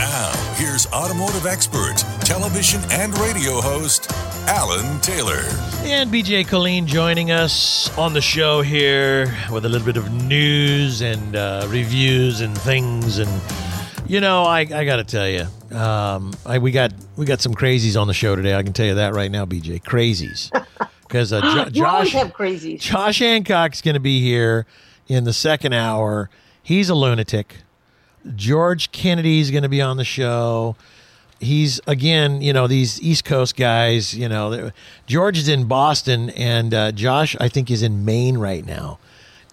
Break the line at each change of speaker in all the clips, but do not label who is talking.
Now, here's automotive expert, television and radio host, Alan Taylor.
And BJ Killeen joining us on the show here with a little bit of news and uh, reviews and things. And you know, I, I got to tell you, um, I, we got we got some crazies on the show today. I can tell you that right now, BJ. Crazies, because uh, Jo-
You
Josh
have crazies.
Josh Hancock's going to be here in the second hour. He's a lunatic. George Kennedy's going to be on the show. He's again, you know, these East Coast guys. You know, George is in Boston, and uh, Josh, I think, is in Maine right now.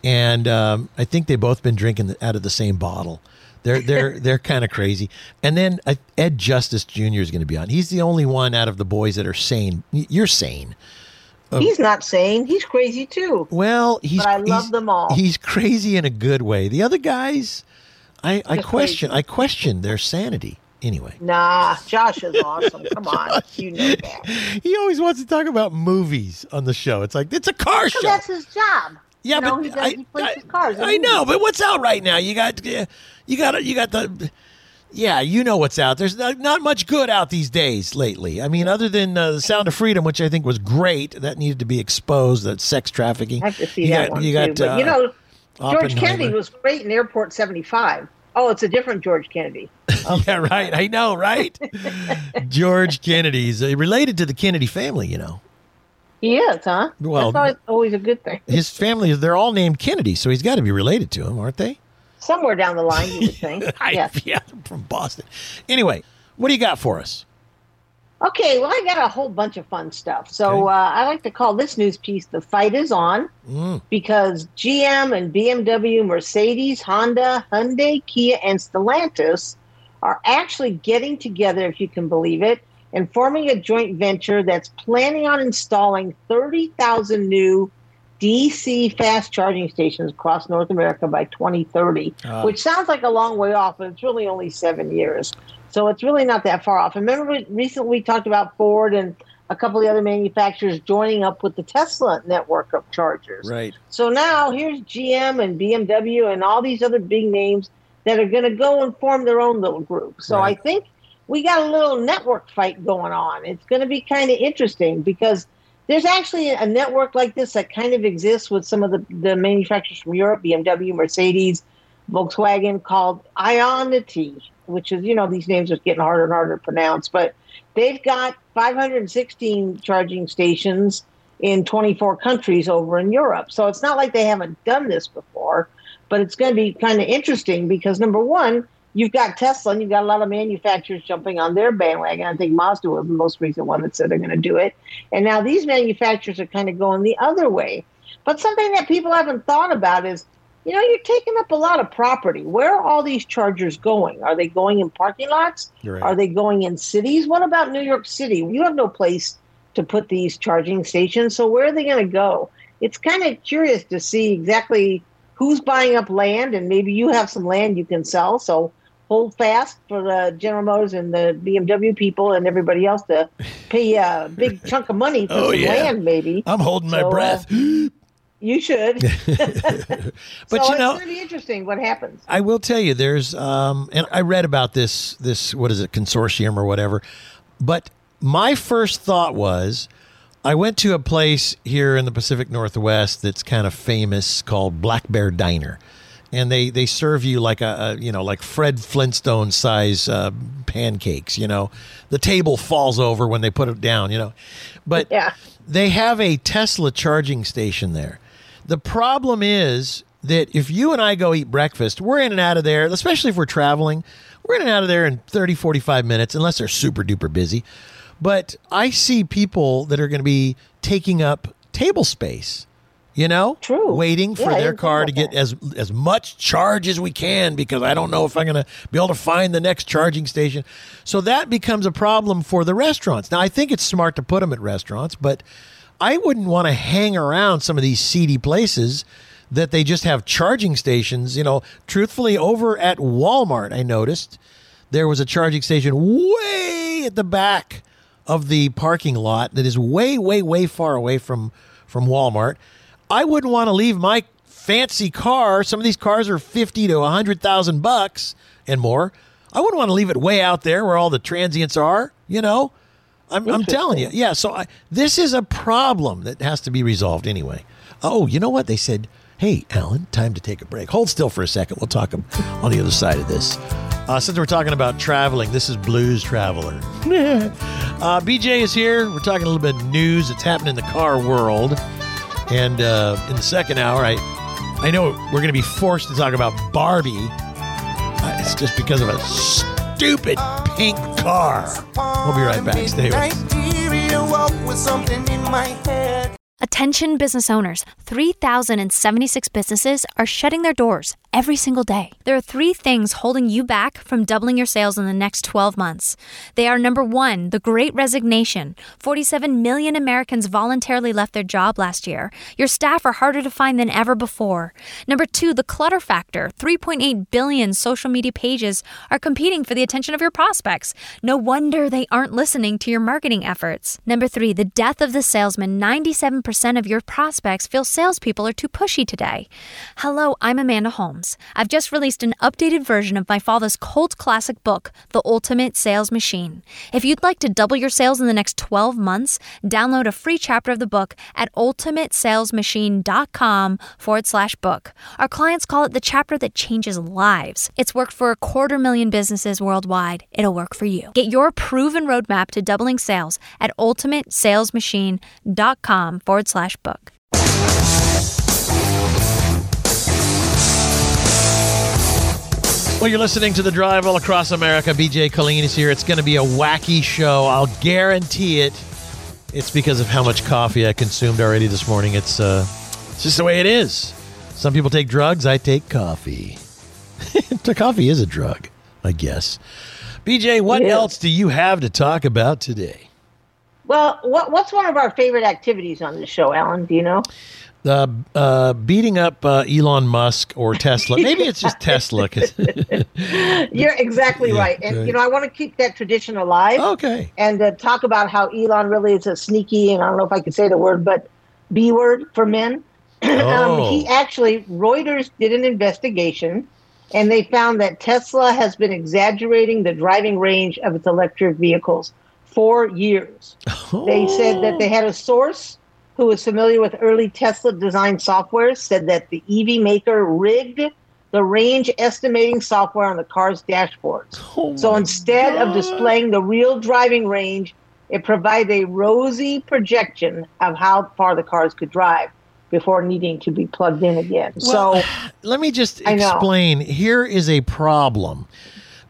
And um, I think they've both been drinking out of the same bottle. They're they're they're kind of crazy. And then uh, Ed Justice Jr. is going to be on. He's the only one out of the boys that are sane. You're sane.
He's not sane. He's crazy too.
Well, he's.
But I love them all.
He's crazy in a good way. The other guys, I, I question.
crazy.
I question their sanity. Anyway,
Nah, Josh is awesome. Come on, you know that.
he always wants to talk about movies on the show. It's like it's a car
So
show.
that's his job.
yeah,
you know,
but
he, does,
I,
he plays
I,
his cars.
I know, but what's out right now? You got, uh, you got, you got the. Yeah, you know what's out. There's not, not much good out these days lately. I mean, other than uh, the Sound of Freedom, which I think was great, that needed to be exposed. That sex trafficking.
I have to see
you
that
got,
one
you
too.
got,
but you
uh,
know, George Kennedy was great in Airport 75. Oh, it's a different George Kennedy.
yeah, right. I know, right? George Kennedy's uh, related to the Kennedy family, you know.
He is, huh?
Well-
That's always, always a good thing.
His family, they're all named Kennedy, so he's got to be related to him, aren't they?
Somewhere down the line, you would think.
I-
yes.
Yeah, from Boston. Anyway, what do you got for us?
Okay, well, I got a whole bunch of fun stuff. So
Okay.
uh, I like to call this news piece "The Fight Is On"
Mm.
because GM and BMW, Mercedes, Honda, Hyundai, Kia, and Stellantis are actually getting together, if you can believe it, and forming a joint venture that's planning on installing 30,000 new DC fast charging stations across North America by 2030,
Ah.
which sounds like a long way off, but it's really only seven years. So it's really not that far off. And remember, we- recently we talked about Ford and a couple of the other manufacturers joining up with the Tesla network of chargers.
Right.
So now here's GM and BMW and all these other big names that are going to go and form their own little group. So
Right.
I think we got a little network fight going on. It's going to be kind of interesting because there's actually a network like this that kind of exists with some of the, the manufacturers from Europe, BMW, Mercedes, Volkswagen, called Ionity, which is, you know, these names are getting harder and harder to pronounce, but they've got 516 charging stations in 24 countries over in Europe. So it's not like they haven't done this before, but it's going to be kind of interesting because number one, you've got Tesla and you've got a lot of manufacturers jumping on their bandwagon. I think Mazda was the most recent one that said they're going to do it. And now these manufacturers are kind of going the other way. But something that people haven't thought about is, you know, you're taking up a lot of property. Where are all these chargers going? Are they going in parking lots?
Right.
Are they going in cities? What about New York City? You have no place to put these charging stations. So where are they going to go? It's kind of curious to see exactly who's buying up land, and maybe you have some land you can sell. So hold fast for the General Motors and the BMW people and everybody else to pay a big chunk of money for
Oh,
some
yeah.
land, maybe.
I'm holding my
So, uh,
breath.
You should.
But
so
you know-
it's be interesting what happens.
I will tell you, there's, um, and I read about this, this, what is it, consortium or whatever. But my first thought was, I went to a place here in the Pacific Northwest that's kind of famous called Black Bear Diner. And they, they serve you like a, a you know like Fred Flintstone size uh, pancakes. You know, the table falls over when they put it down. You know, but
Yeah.
they have a Tesla charging station there. The problem is that if you and I go eat breakfast, we're in and out of there, especially if we're traveling, we're in and out of there in 30, 45 minutes, unless they're super duper busy. But I see people that are going to be taking up table space, you know,
True.
waiting for
Yeah,
their car to get as as much charge as we can because I don't know if I'm going to be able to find the next charging station. So that becomes a problem for the restaurants. Now I think it's smart to put them at restaurants, but I wouldn't want to hang around some of these seedy places that they just have charging stations. You know, truthfully, over at Walmart, I noticed there was a charging station way at the back of the parking lot that is way, way, way far away from from Walmart. I wouldn't want to leave my fancy car. Some of these cars are fifty to a hundred thousand bucks and more. I wouldn't want to leave it way out there where all the transients are. You know, I'm, I'm telling you, yeah. So I, this is a problem that has to be resolved anyway. Oh, you know what? They said, "Hey, Alan, time to take a break. Hold still for a second. We'll talk on the other side of this." Uh, since we're talking about traveling, this is Blues Traveler. uh, BJ is here. We're talking a little bit of news that's happening in the car world. And uh, in the second hour, I, I know we're going to be forced to talk about Barbie. Uh, it's just because of a stupid pink car. We'll be right back. Stay with us.
Attention business owners 3,076 businesses are shutting their doors every single day. There are three things holding you back from doubling your sales in the next 12 months. They are number one, the great resignation. 47 million Americans voluntarily left their job last year. Your staff are harder to find than ever before. Number two, the clutter factor. 3.8 billion social media pages are competing for the attention of your prospects. No wonder they aren't listening to your marketing efforts. Number three, the death of the salesman. 97% of your prospects feel salespeople are too pushy today. Hello, I'm Amanda Holmes. I've just released an updated version of my father's cult classic book, The Ultimate Sales Machine. If you'd like to double your sales in the next 12 months, download a free chapter of the book at ultimatesalesmachine.com forward slash book. Our clients call it the chapter that changes lives. It's worked for a quarter million businesses worldwide. It'll work for you. Get your proven roadmap to doubling sales at ultimatesalesmachine.com forward slash book.
Well, you're listening to the Drive All Across America. BJ Killeen is here. It's going to be a wacky show. I'll guarantee it. It's because of how much coffee I consumed already this morning. It's uh, it's just the way it is. Some people take drugs. I take coffee. the coffee is a drug, I guess. BJ, what
Yeah.
else do you have to talk about today?
Well, what, what's one of our favorite activities on this show, Alan? Do you know?
Uh, uh, beating up uh, Elon Musk or Tesla. Maybe it's just Tesla.
You're exactly
Yeah,
right. And,
right.
you know, I want to keep that tradition alive
okay.
and uh, talk about how Elon really is a sneaky, and I don't know if I can say the word, but B word for men.
Oh.
um, he actually, Reuters did an investigation and they found that Tesla has been exaggerating the driving range of its electric vehicles for years. They said that they had a source who was familiar with early Tesla design software said that the EV maker rigged the range estimating software on the car's dashboards.
Oh
So instead of displaying the real driving range, it provided a rosy projection of how far the cars could drive before needing to be plugged in again.
Well,
so
let me just explain. Here is a problem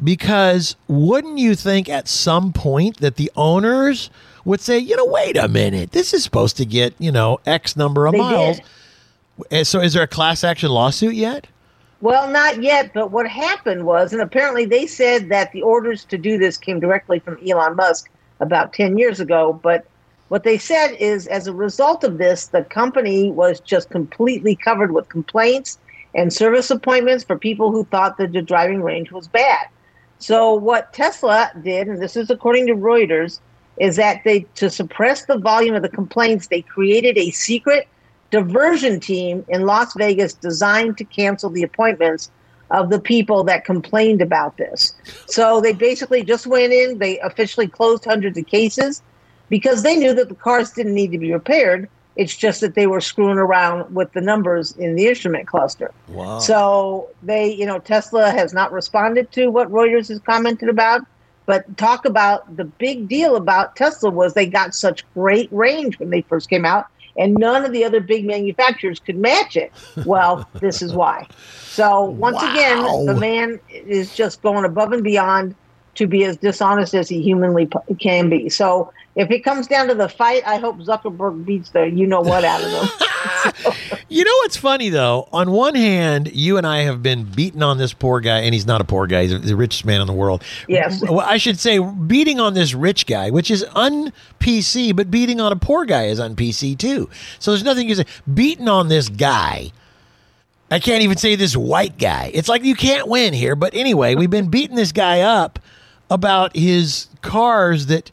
because wouldn't you think at some point that the owners would say, you know, wait a minute, this is supposed to get, you know, X number of
They
miles.
did.
So is there a class action lawsuit yet?
Well, not yet, but what happened was, and apparently they said that the orders to do this came directly from Elon Musk about 10 years ago. But what they said is, as a result of this, the company was just completely covered with complaints and service appointments for people who thought that the driving range was bad. So, what Tesla did, and this is according to Reuters, is that they, to suppress the volume of the complaints, they created a secret diversion team in Las Vegas designed to cancel the appointments of the people that complained about this. So they basically just went in, they officially closed hundreds of cases because they knew that the cars didn't need to be repaired. It's just that they were screwing around with the numbers in the instrument cluster.
Wow.
So they, you know, Tesla has not responded to what Reuters has commented about. But talk about the big deal about Tesla was they got such great range when they first came out, and none of the other big manufacturers could match it. Well, this is why. So once
Wow.
again, the man is just going above and beyond to be as dishonest as he humanly can be. So if it comes down to the fight, I hope Zuckerberg beats the you know what out of him.
You know what's funny though? On one hand, you and I have been beating on this poor guy, and he's not a poor guy; he's the richest man in the world.
Yes.
Well, I should say beating on this rich guy, which is un PC, but beating on a poor guy is un PC too. So there's nothing you can say. Beating on this guy. I can't even say this white guy. It's like you can't win here. But anyway, we've been beating this guy up about his cars that,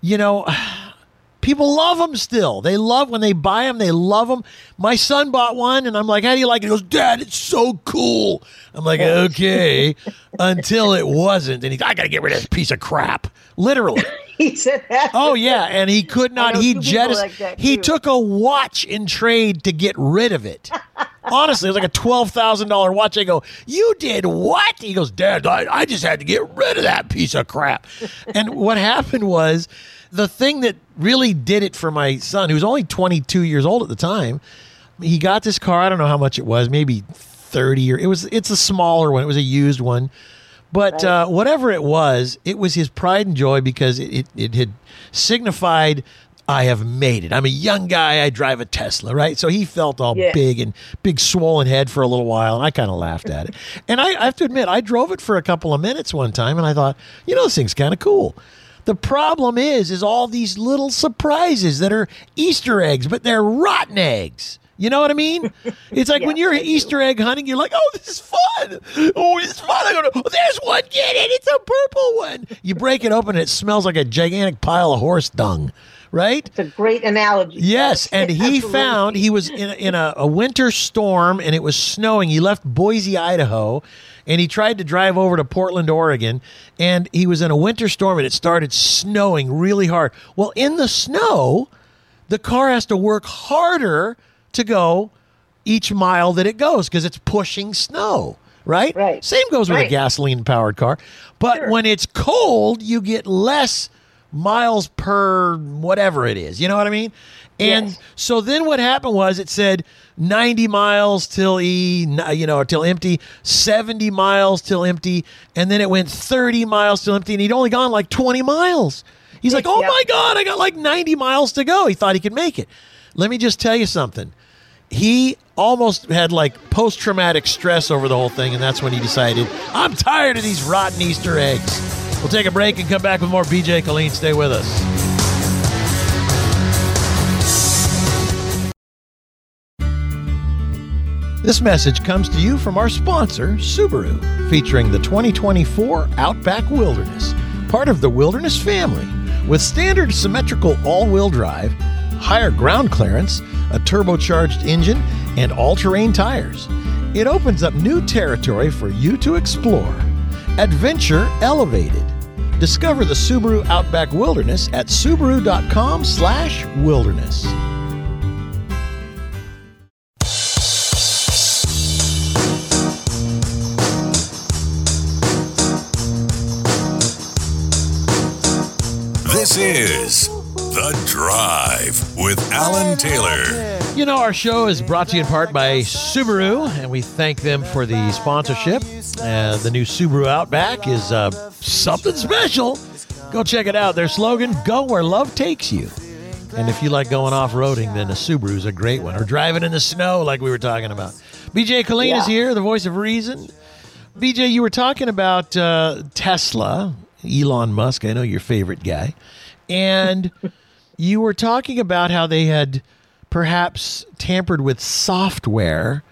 you know, people love them still. They love when they buy them, they love them. My son bought one, and I'm like, How do you like it? He goes, Dad, it's so cool. I'm like, Okay. Until it wasn't. And he's, I got to get rid of this piece of crap. Literally.
He said that.
Oh yeah, and he could not. He jettisoned.
like
he took a watch in trade to get rid of it. Honestly, it was like a twelve thousand dollar watch. I go, "You did what?" He goes, "Dad, I, I just had to get rid of that piece of crap." and what happened was, the thing that really did it for my son, who was only twenty two years old at the time, he got this car. I don't know how much it was, maybe thirty or it was. It's a smaller one. It was a used one. But uh, whatever it was, it was his pride and joy because it, it, it had signified, I have made it. I'm a young guy. I drive a Tesla, right? So he felt all
Yeah.
big and big swollen head for a little while. And I kind of laughed at it. And I, I have to admit, I drove it for a couple of minutes one time and I thought, you know, this thing's kind of cool. The problem is, is all these little surprises that are Easter eggs, but they're rotten eggs. You know what I mean? It's like when you're. Easter egg hunting, you're like, oh, this is fun. Oh, it's fun. I go, oh, there's one. Get it. It's a purple one. You break it open and it smells like a gigantic pile of horse dung, right?
It's a great analogy.
Yes, and he found he was in a, in a, a winter storm and it was snowing. He left Boise, Idaho, and he tried to drive over to Portland, Oregon, and he was in a winter storm and it started snowing really hard. Well, in the snow, the car has to work harder to go each mile that it goes because it's pushing snow, right?
Right.
Same goes with a gasoline powered car. But
Sure.
when it's cold, you get less miles per whatever it is. You know what I mean? And
Yes.
so then what happened was it said 90 miles till E, uh, you know, till empty, 70 miles till empty, and then it went 30 miles till empty, and he'd only gone like 20 miles. He's like, oh
Yep.
my God, I got like 90 miles to go. He thought he could make it. Let me just tell you something. He almost had like post traumatic stress over the whole thing, and that's when he decided, I'm tired of these rotten Easter eggs. We'll take a break and come back with more BJ Killeen. Stay with us. This message comes to you from our sponsor, Subaru, featuring the 2024 Outback Wilderness, part of the Wilderness family, with standard symmetrical all wheel drive, higher ground clearance, a turbocharged engine, and all terrain tires. It opens up new territory for you to explore. Adventure elevated. Discover the Subaru Outback Wilderness at subaru.com/wilderness.
This is The Drive with Alan Taylor.
You know, our show is brought to you in part by Subaru, and we thank them for the sponsorship. Uh, the new Subaru Outback is uh, something special. Go check it out. Their slogan, Go Where Love Takes You. And if you like going off roading, then a Subaru is a great one. Or driving in the snow, like we were talking about. BJ Killeen is here, the voice of reason. BJ, you were talking about uh, Tesla, Elon Musk. I know your favorite guy. And you were talking about how they had perhaps tampered with software.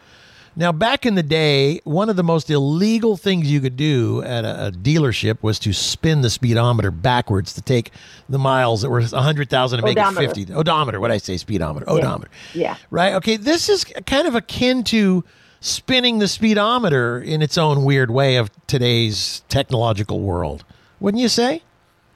Now, back in the day, one of the most illegal things you could do at a, a dealership was to spin the speedometer backwards to take the miles that were 100,000 and make
Odometer.
it 50. Odometer. What I say? Speedometer. Odometer.
Yeah.
Right? Okay. This is kind of akin to spinning the speedometer in its own weird way of today's technological world. Wouldn't you say?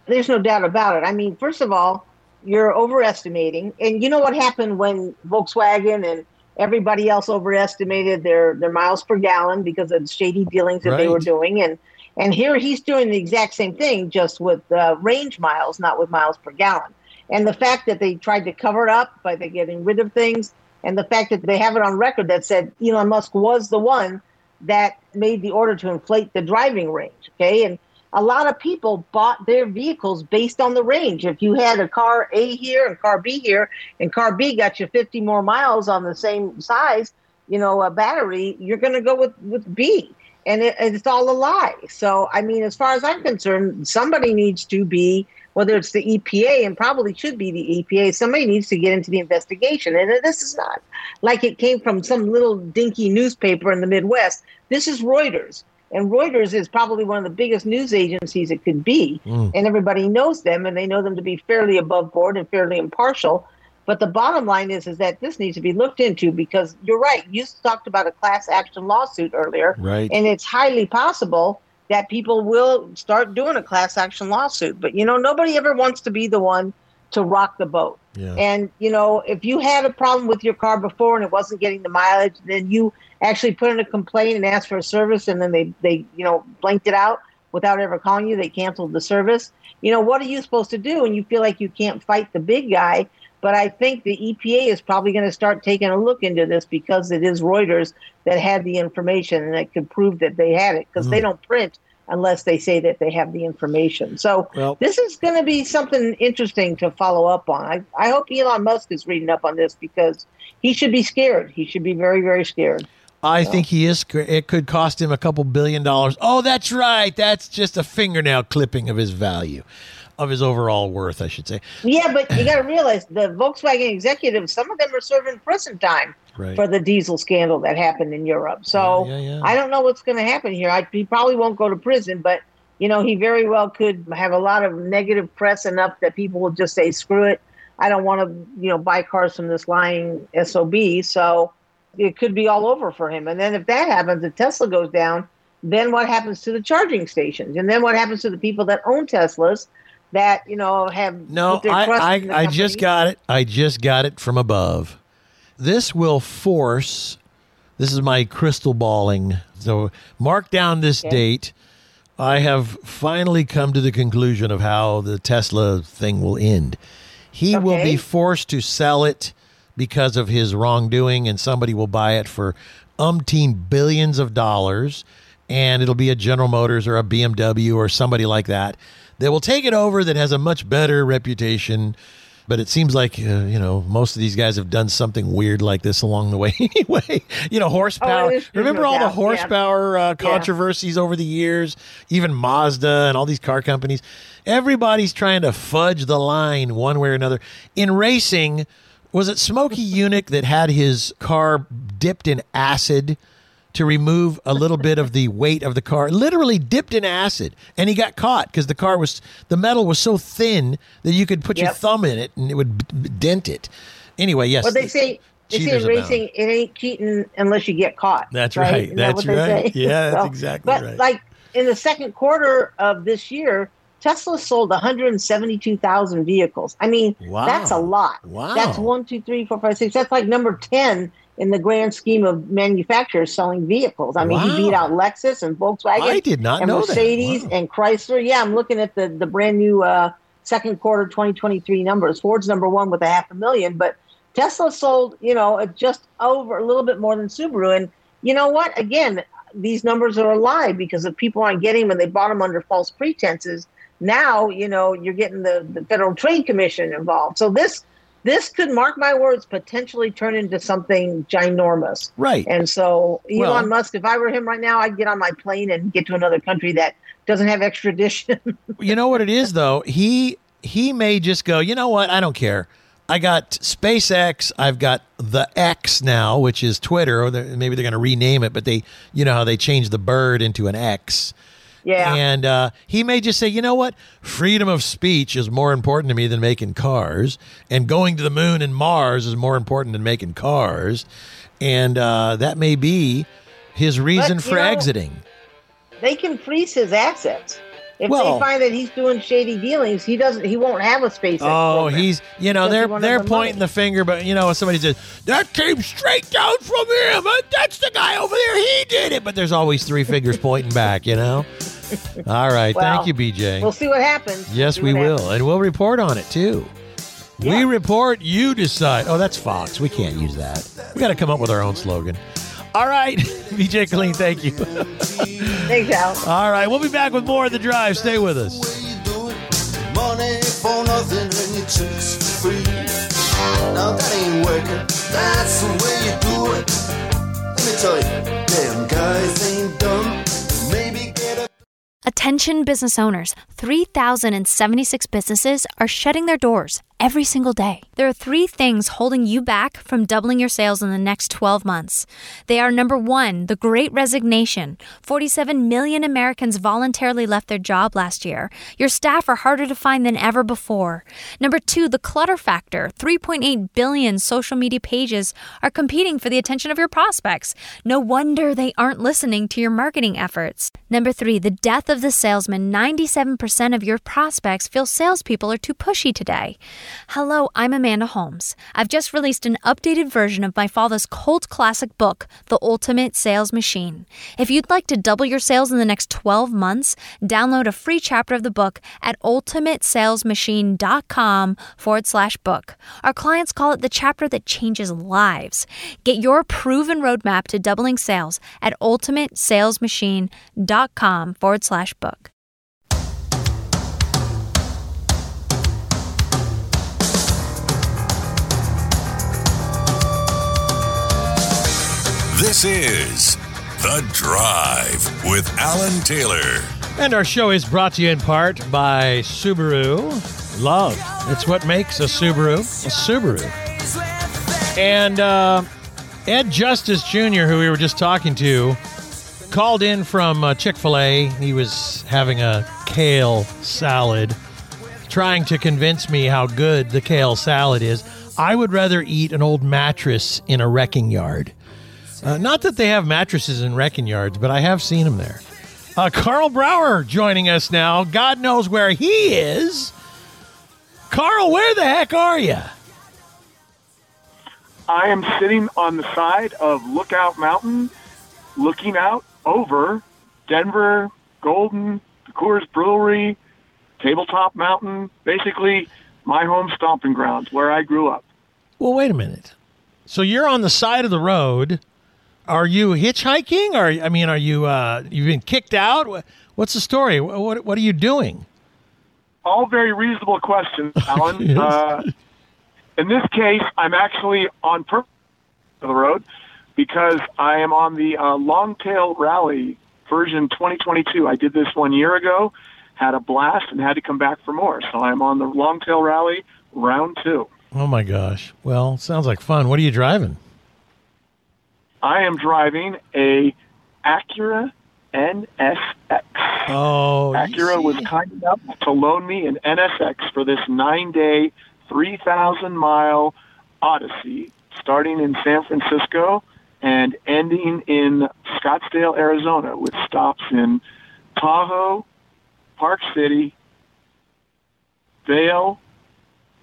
There's no doubt about it. I mean, first of all, you're overestimating, and you know what happened when Volkswagen and everybody else overestimated their their miles per gallon because of the shady dealings that they were doing, and and here he's doing the exact same thing, just with uh, range miles, not with miles per gallon. And the fact that they tried to cover it up by the getting rid of things, and the fact that they have it on record that said Elon Musk was the one that made the order to inflate the driving range. Okay, and a lot of people bought their vehicles based on the range. If you had a car A here and car B here, and car B got you 50 more miles on the same size, you know, a battery, you're going to go with, with B. And it, it's all a lie. So, I mean, as far as I'm concerned, somebody needs to be, whether it's the EPA and probably should be the EPA, somebody needs to get into the investigation. And this is not like it came from some little dinky newspaper in the Midwest. This is Reuters. And Reuters is probably one of the biggest news agencies it could be. Mm. And everybody knows them and they know them to be fairly above board and fairly impartial. But the bottom line is is that this needs to be looked into because you're right. You talked about a class action lawsuit earlier.
Right.
And it's highly possible that people will start doing a class action lawsuit. But you know, nobody ever wants to be the one to rock the boat.
Yeah.
And you know, if you had a problem with your car before and it wasn't getting the mileage, then you actually put in a complaint and asked for a service, and then they they you know blanked it out without ever calling you. They canceled the service. You know, what are you supposed to do? And you feel like you can't fight the big guy. But I think the EPA is probably going to start taking a look into this because it is Reuters that had the information and it could prove that they had it because mm. they don't print unless they say that they have the information. So well, this is going to be something interesting to follow up on. I, I hope Elon Musk is reading up on this because he should be scared. He should be very, very scared.
I think he is. It could cost him a couple billion dollars. Oh, that's right. That's just a fingernail clipping of his value, of his overall worth, I should say.
Yeah, but you got to realize the Volkswagen executives, some of them are serving prison time right. for the diesel scandal that happened in Europe. So
yeah, yeah, yeah.
I don't know what's going to happen here. I, he probably won't go to prison, but you know he very well could have a lot of negative press enough that people will just say, "Screw it, I don't want to, you know, buy cars from this lying sob." So it could be all over for him. And then if that happens, if Tesla goes down, then what happens to the charging stations? And then what happens to the people that own Teslas that you know have
no? I I, I just got it. I just got it from above. This will force. This is my crystal balling. So mark down this okay. date. I have finally come to the conclusion of how the Tesla thing will end. He okay. will be forced to sell it because of his wrongdoing, and somebody will buy it for umpteen billions of dollars, and it'll be a General Motors or a BMW or somebody like that that will take it over that has a much better reputation. But it seems like, uh, you know, most of these guys have done something weird like this along the way anyway. you know, horsepower. Oh, Remember all the horsepower yeah. uh, controversies yeah. over the years? Even Mazda and all these car companies. Everybody's trying to fudge the line one way or another. In racing, was it Smokey Yunick that had his car dipped in acid to remove a little bit of the weight of the car? Literally dipped in acid, and he got caught because the car was the metal was so thin that you could put yep. your thumb in it and it would b- dent it. Anyway, yes.
Well, they say they say in racing it ain't cheating unless you get caught.
That's right. right. That's that right. Yeah, that's so, exactly
but
right.
Like in the second quarter of this year, Tesla sold 172,000 vehicles. I mean, wow. that's a lot.
Wow.
That's one, two, three, four, five, six. That's like number 10 in the grand scheme of manufacturers selling vehicles. I mean, wow. he beat out Lexus and Volkswagen. I
did not
and
know
Mercedes
wow.
and Chrysler. Yeah, I'm looking at the, the brand new uh, second quarter 2023 numbers. Ford's number one with a half a million, but Tesla sold, you know, just over a little bit more than Subaru. And you know what? Again, these numbers are a lie because if people aren't getting them they bought them under false pretenses, now, you know, you're getting the, the Federal Trade Commission involved. So this this could, mark my words, potentially turn into something ginormous.
Right.
And so Elon well, Musk, if I were him right now, I'd get on my plane and get to another country that doesn't have extradition.
you know what it is though? He he may just go, you know what, I don't care. I got SpaceX. I've got the X now, which is Twitter. Or maybe they're going to rename it, but they, you know how they changed the bird into an X.
Yeah.
And uh, he may just say, you know what? Freedom of speech is more important to me than making cars. And going to the moon and Mars is more important than making cars. And uh, that may be his reason but, for know, exiting.
They can freeze his assets. If
well,
they find that he's doing shady dealings, he doesn't. He won't have a space.
Oh, he's you know they're they're pointing money. the finger, but you know somebody says that came straight down from him. That's the guy over there. He did it. But there's always three fingers pointing back. You know. All right.
Well,
Thank you, BJ.
We'll see what happens.
Yes, we will,
happens.
and we'll report on it too. Yeah. We report, you decide. Oh, that's Fox. We can't use that. We got to come up with our own slogan. All right, BJ Killeen, thank you.
Thanks, Al.
All right, we'll be back with more of the drive. Stay with us.
Money for nothing and your chicks for free. Now that ain't working. That's the way you do it. Let me tell you, damn guys ain't dumb. Maybe get a
Attention business owners 3,076 businesses are shutting their doors every single day. There are three things holding you back from doubling your sales in the next 12 months. They are number one, the great resignation. 47 million Americans voluntarily left their job last year. Your staff are harder to find than ever before. Number two, the clutter factor. 3.8 billion social media pages are competing for the attention of your prospects. No wonder they aren't listening to your marketing efforts. Number three, the death of the salesman. 97% of your prospects feel salespeople are too pushy today. Hello, I'm Amanda Holmes. I've just released an updated version of my father's cult classic book, The Ultimate Sales Machine. If you'd like to double your sales in the next 12 months, download a free chapter of the book at ultimatesalesmachine.com forward slash book. Our clients call it the chapter that changes lives. Get your proven roadmap to doubling sales at ultimatesalesmachine.com forward slash book.
This is The Drive with Alan Taylor.
And our show is brought to you in part by Subaru. Love. It's what makes a Subaru a Subaru. And uh, Ed Justice Jr., who we were just talking to, called in from uh, Chick fil A. He was having a kale salad, trying to convince me how good the kale salad is. I would rather eat an old mattress in a wrecking yard. Uh, not that they have mattresses in wrecking yards, but I have seen them there. Uh, Karl Brauer joining us now. God knows where he is. Karl, where the heck are you?
I am sitting on the side of Lookout Mountain, looking out over Denver, Golden, the Coors Brewery, Tabletop Mountain, basically my home stomping grounds where I grew up.
Well, wait a minute. So you're on the side of the road. Are you hitchhiking? Or I mean, are you uh, you've been kicked out? What's the story? Wha- What what are you doing?
All very reasonable questions, Alan.
Yes.
uh, in this case, I'm actually on purpose of the road because I am on the uh, Longtail Rally version 2022. I did this one year ago, had a blast, and had to come back for more. So I'm on the Longtail Rally round two.
Oh my gosh. Well, sounds like fun. What are you driving?
I am driving a Acura NSX.
Oh,
Acura was kind enough to loan me an NSX for this nine day, 3,000 mile odyssey, starting in San Francisco and ending in Scottsdale, Arizona, with stops in Tahoe, Park City, Vail,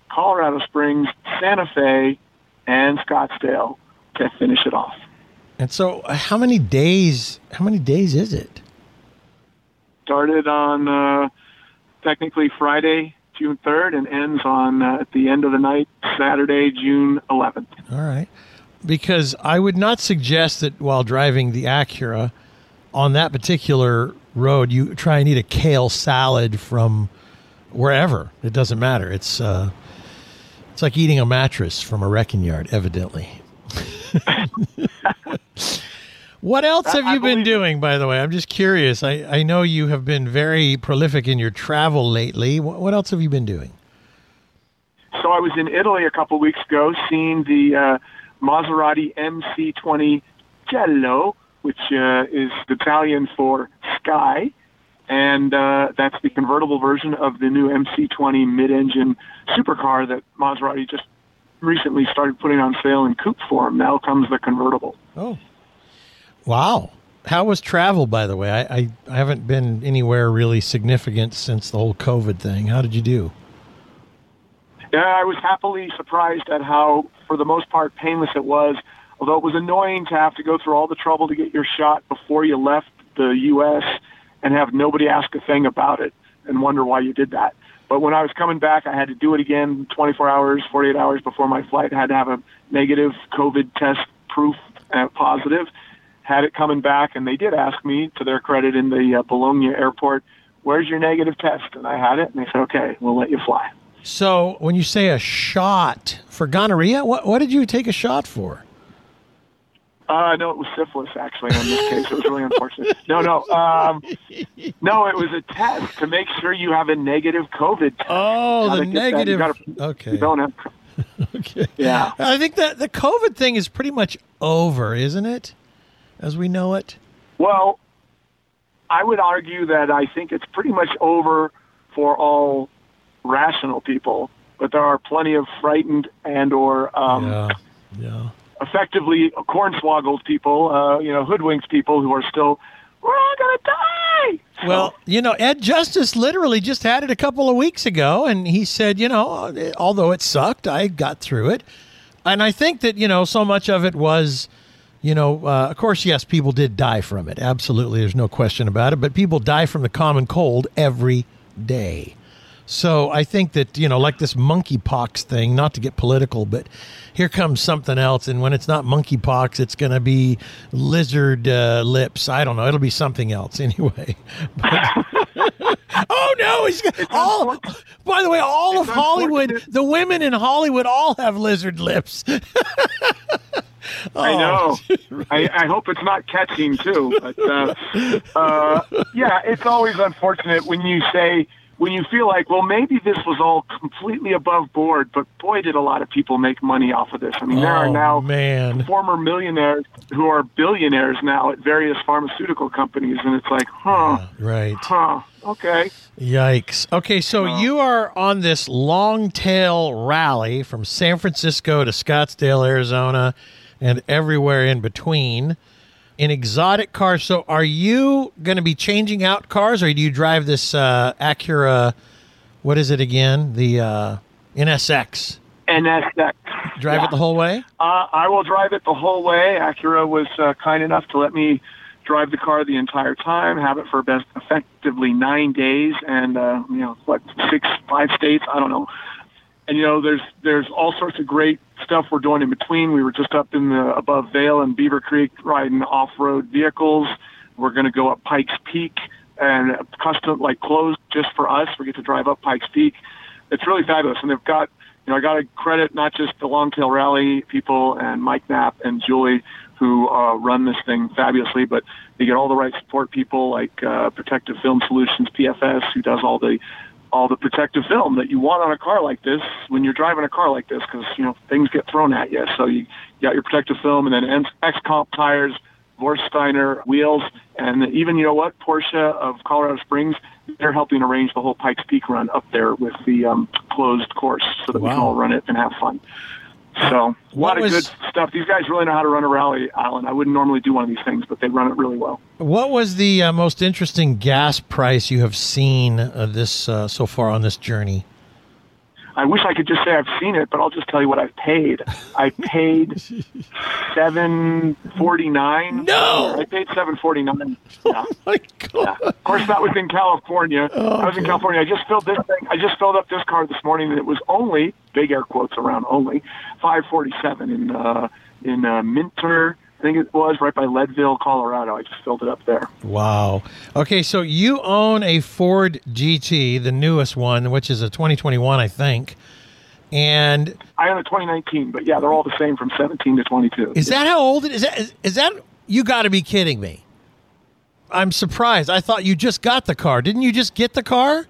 Colorado Springs, Santa Fe, and Scottsdale to finish it off.
And so, how many days? How many days is it?
started on uh, technically Friday, June 3rd, and ends on uh, at the end of the night, Saturday, June 11th.
All right. Because I would not suggest that while driving the Acura on that particular road, you try and eat a kale salad from wherever. It doesn't matter. It's uh, it's like eating a mattress from a wrecking yard, evidently. what else have you been doing, by the way? I'm just curious. I, I know you have been very prolific in your travel lately. What, what else have you been doing?
So I was in Italy a couple weeks ago, seeing the uh, Maserati MC20 Cielo, which uh, is Italian for sky, and uh, that's the convertible version of the new MC20 mid-engine supercar that Maserati just recently started putting on sale in coupe form. Now comes the convertible.
Oh, wow! How was travel, by the way? I, I, I haven't been anywhere really significant since the whole COVID thing. How did you do?
Yeah, I was happily surprised at how, for the most part, painless it was. Although it was annoying to have to go through all the trouble to get your shot before you left the U.S. and have nobody ask a thing about it and wonder why you did that. But when I was coming back, I had to do it again 24 hours, 48 hours before my flight. I had to have a negative COVID test proof uh, positive, had it coming back, and they did ask me, to their credit, in the uh, Bologna airport, "Where's your negative test?" And I had it, and they said, "Okay, we'll let you fly."
So when you say a shot for gonorrhea, what what did you take a shot for?
Uh, no, it was syphilis actually. In this case, it was really unfortunate. No, no, um, no, it was a test to make sure you have a negative COVID test.
Oh, the negative.
gotta-
okay.
Don't have.
okay.
Yeah.
I think that the COVID thing is pretty much over, isn't it? As we know it.
Well, I would argue that I think it's pretty much over for all rational people, but there are plenty of frightened and or um,
yeah. Yeah.
Effectively cornswoggled people, uh, you know, hoodwinked people who are still, we're all gonna die. So,
Well, you know, Ed Justice literally just had it a couple of weeks ago, and he said, you know, although it sucked, I got through it. And I think that, you know, so much of it was, you know, uh, of course, yes, people did die from it. Absolutely. There's no question about it. But people die from the common cold every day. So I think that, you know, like this monkeypox thing, not to get political, but here comes something else. And when it's not monkeypox, it's going to be lizard uh, lips. I don't know. It'll be something else anyway. But- oh, no. He's got all, by the way, all of Hollywood, the women in Hollywood all have lizard lips.
I
Oh.
know. I, I hope it's not catching too. But uh, uh, yeah, it's always unfortunate when you say when you feel like, well, maybe this was all completely above board, but boy, did a lot of people make money off of this. I mean, there are
Oh,
now
man.
former millionaires who are billionaires now at various pharmaceutical companies, and it's like, huh,
Right.
huh, okay.
Yikes. Okay, so you are on this long tail rally from San Francisco to Scottsdale, Arizona, and everywhere in between in exotic cars. So are you going to be changing out cars or do you drive this uh, Acura? What is it again? The uh, NSX.
That.
Drive
Yeah.
it the whole way?
Uh, I will drive it the whole way. Acura was uh, kind enough to let me drive the car the entire time, have it for best effectively nine days, and uh, you know what, six, five states. I don't know. And you know, there's there's all sorts of great stuff we're doing in between. We were just up in the above Vail and Beaver Creek riding off-road vehicles. We're going to go up Pikes Peak and custom like closed just for us. We get to drive up Pikes Peak. It's really fabulous, and they've got you know I got to credit not just the Longtail Rally people and Mike Knapp and Julie who uh, run this thing fabulously, but they get all the right support people like uh, Protective Film Solutions (PFS), who does all the all the protective film that you want on a car like this when you're driving a car like this because you know things get thrown at you. So you got your protective film and then X Comp tires, Vorsteiner wheels, and even you know what Porsche of Colorado Springs. They're helping arrange the whole Pikes Peak run up there with the um, closed course so that we can all run it and have fun. So a
What
lot of good stuff. These guys really know how to run a rally, Alan. I wouldn't normally do one of these things, but they run it really well.
What was the uh, most interesting gas price you have seen uh, this uh, so far on this journey?
I wish I could just say I've seen it, but I'll just tell you what I've paid. I paid seven forty nine.
No!
I paid seven forty nine. Yeah.
My God.
Of course, that was in California. I was in California. I just filled this thing. I just filled up this card this morning, and it was only big air quotes around only five forty seven in uh, in uh, Minturn. I think it was right by Leadville, Colorado. I just filled it up there.
Wow. Okay, so you own a Ford GT, the newest one, which is a 2021, I think. And
I own a 2019, but yeah, they're all the same from 17 to 22.
is that how old it is? That, is, is that you got to be kidding me? I'm surprised. I thought you just got the car. Didn't you just get the car?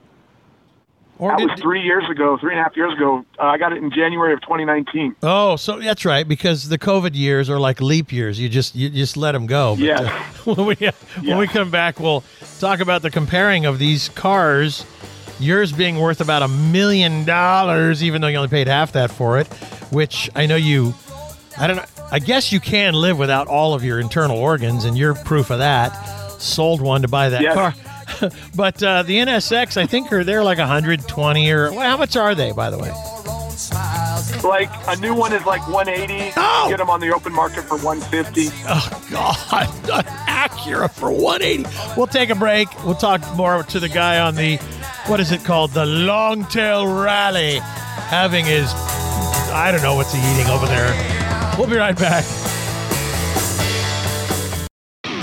Or
That
did,
was three years ago, three and a half years ago. Uh, I got it in January of 2019.
Oh, so that's right because the COVID years are like leap years. You just you just let them go. But,
Yes.
uh, when we when we come back, we'll talk about the comparing of these cars. Yours being worth about a million dollars, even though you only paid half that for it. Which I know you. I don't know. I guess you can live without all of your internal organs, and you're proof of that. Sold one to buy that
Yes.
car. but uh, the NSX, I think, are they're like 120 or well, how much are they, by the way?
Like a new one is like 180.
Oh!
Get them on the open market for 150.
Oh God, an Acura for 180. We'll take a break. We'll talk more to the guy on the what is it called, the Longtail Rally, having his I don't know what's he eating over there. We'll be right back.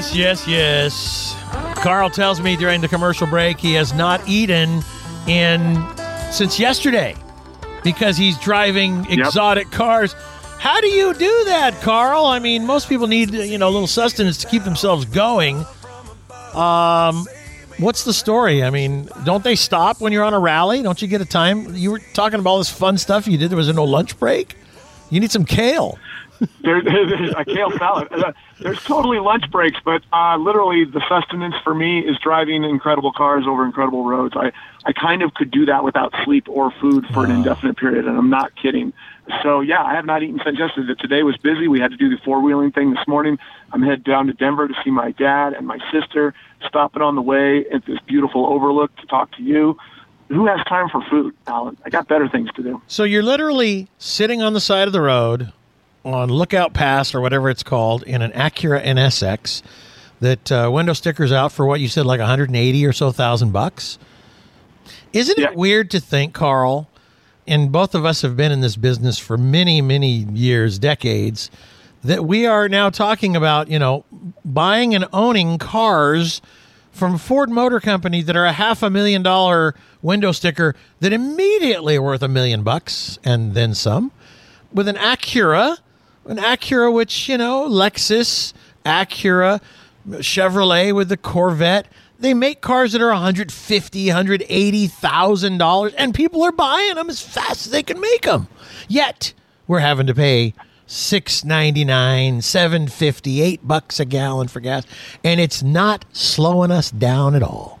Yes, yes, yes. Karl tells me during the commercial break he has not eaten in since yesterday because he's driving exotic cars. How do you do that, Karl? I mean, most people need you know a little sustenance to keep themselves going. Um, what's the story? I mean, don't they stop when you're on a rally? Don't you get a time? You were talking about all this fun stuff you did. There was no lunch break. You need some kale.
There, there's a kale salad. Uh, There's totally lunch breaks, but uh, literally the sustenance for me is driving incredible cars over incredible roads. I, I kind of could do that without sleep or food for an indefinite period, and I'm not kidding. So yeah, I have not eaten since yesterday. Today was busy. We had to do the four wheeling thing this morning. I'm headed down to Denver to see my dad and my sister. Stopping on the way at this beautiful overlook to talk to you. Who has time for food, Alan? I got better things to do.
So you're literally sitting on the side of the road on Lookout Pass or whatever it's called in an Acura NSX that uh, window stickers out for what you said like 180 or so thousand bucks. Isn't
Yeah.
it weird to think, Karl? And both of us have been in this business for many, many years, decades, that we are now talking about, you know, buying and owning cars from Ford Motor Company that are a half a million dollar window sticker that immediately are worth a million bucks and then some with an Acura, an Acura, which, you know, Lexus, Acura, Chevrolet with the Corvette. They make cars that are 150, 180,000 dollars, and people are buying them as fast as they can make them. Yet we're having to pay six ninety nine, seven fifty, eight bucks a gallon for gas, and it's not slowing us down at all.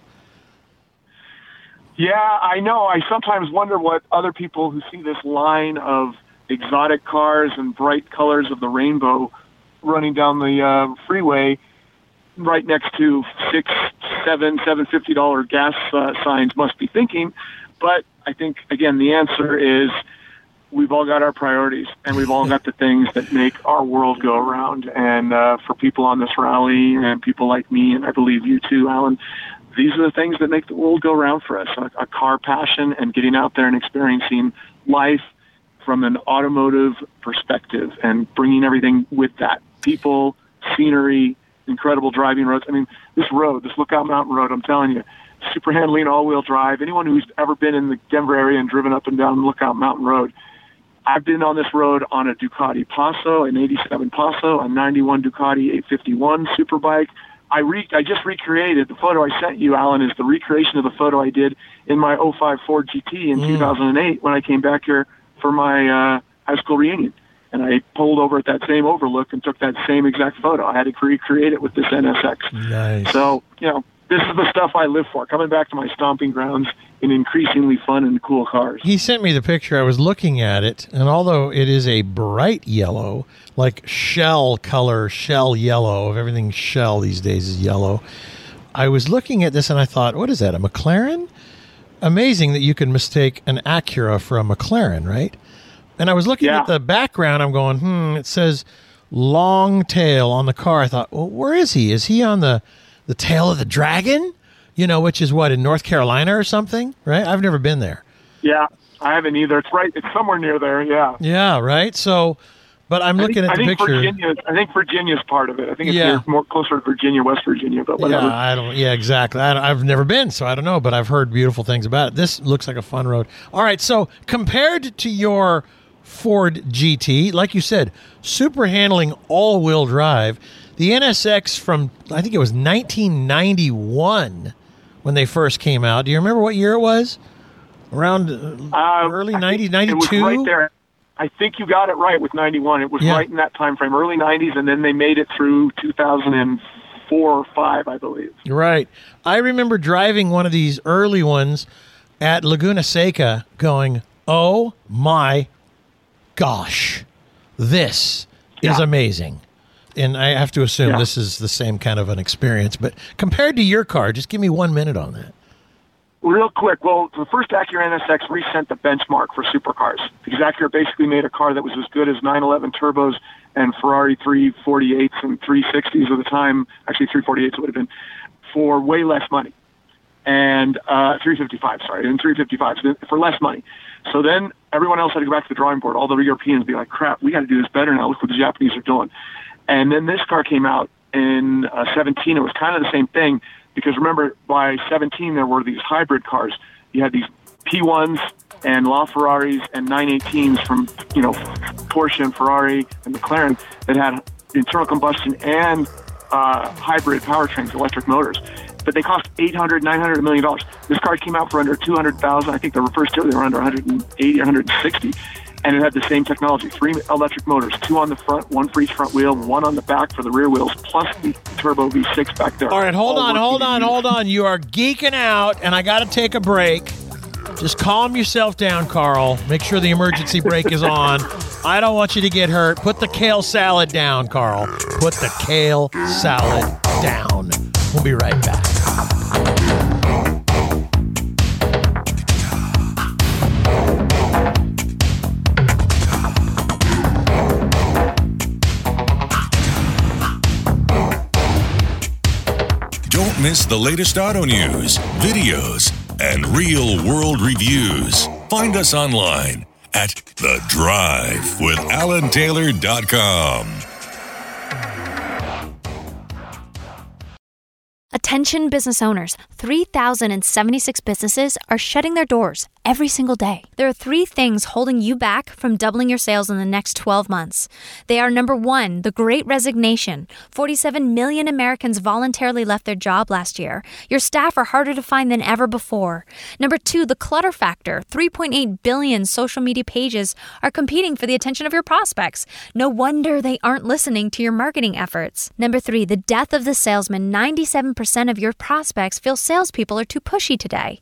Yeah, I know. I sometimes wonder what other people who see this line of exotic cars and bright colors of the rainbow running down the uh, freeway right next to six, seven, seven fifty dollar gas uh, signs must be thinking. But I think again the answer is we've all got our priorities and we've all got the things that make our world go around. And uh, for people on this rally and people like me, and I believe you too, Alan, these are the things that make the world go round for us a, a car passion and getting out there and experiencing life from an automotive perspective and bringing everything with that people, scenery, incredible driving roads. I mean, this road, this Lookout Mountain Road, I'm telling you, super handling all wheel drive. Anyone who's ever been in the Denver area and driven up and down Lookout Mountain Road, I've been on this road on a Ducati Passo, an 87 Passo, a 91 Ducati 851 Superbike. I re- I just recreated the photo I sent you, Alan, is the recreation of the photo I did in my 05 Ford GT in mm. 2008 when I came back here for my uh, high school reunion. And I pulled over at that same overlook and took that same exact photo. I had to recreate it with this NSX.
Nice.
So, you know, this is the stuff I live for, coming back to my stomping grounds in increasingly fun and cool cars.
He sent me the picture. I was looking at it, and although it is a bright yellow, like shell color, shell yellow, of everything shell these days is yellow, I was looking at this and I thought, what is that, a McLaren? Amazing that you can mistake an Acura for a McLaren, right? And I was looking
Yeah.
at the background. I'm going, hmm, it says long tail on the car. I thought, well, where is he? Is he on the, the tail of the dragon? You know, which is what, in North Carolina or something, right? I've never been there.
Yeah, I haven't either. It's right. It's somewhere near there. Yeah.
Yeah, right. So, but I'm looking
think,
at the
I think
picture.
Virginia. I think Virginia's part of it. I think it's
Yeah.
more closer to Virginia, West Virginia, but whatever.
Yeah, I don't. Yeah, exactly. I, have never been, so I don't know, but I've heard beautiful things about it. This looks like a fun road. All right, so compared to your Ford GT, like you said, super handling, all-wheel drive. The NSX from I think it was 1991 when they first came out. Do you remember what year it was? Around uh,
Uh,
early
I
90s,
think It was
92.
right there. I think you got it right with 91. It was
Yeah.
right in that time frame, early 90s, and then they made it through 2004 or 5, I believe.
Right. I remember driving one of these early ones at Laguna Seca going, oh my gosh, this is amazing. And I have to assume
Yeah.
this is the same kind of an experience. But compared to your car, just give me one minute on that.
Real quick, well, the first Acura NSX reset the benchmark for supercars because Acura basically made a car that was as good as 911 turbos and Ferrari 348s and 360s at the time. Actually, 348s would have been for way less money, and uh, 355, sorry, and 355s for less money. So then everyone else had to go back to the drawing board. All the Europeans be like, "Crap, we got to do this better now. Look what the Japanese are doing." And then this car came out in uh, 17. It was kind of the same thing because remember, by 17 there were these hybrid cars. You had these P1s and LaFerraris and 918s from you know Porsche and Ferrari and McLaren that had internal combustion and uh, hybrid powertrains, electric motors. But they cost 800, 900, a million dollars. This car came out for under 200,000. I think the first two they were under 180, 160 and it had the same technology three electric motors two on the front one for each front wheel one on the back for the rear wheels plus the turbo v6 back there
All right, hold on, hold on, hold on. You are geeking out, and I got to take a break. Just calm yourself down, Karl. Make sure the emergency brake is on. I don't want you to get hurt. Put the kale salad down, Karl. Put the kale salad down. We'll be right back.
Miss the latest auto news, videos, and real world reviews. Find us online at The Drive with AlanTaylor.com.
Attention business owners 3,076 businesses are shutting their doors every single day. There are three things holding you back from doubling your sales in the next 12 months. They are number one, the great resignation. 47 million Americans voluntarily left their job last year. Your staff are harder to find than ever before. Number two, the clutter factor. 3.8 billion social media pages are competing for the attention of your prospects. No wonder they aren't listening to your marketing efforts. Number three, the death of the salesman. 97% of your prospects feel salespeople are too pushy today.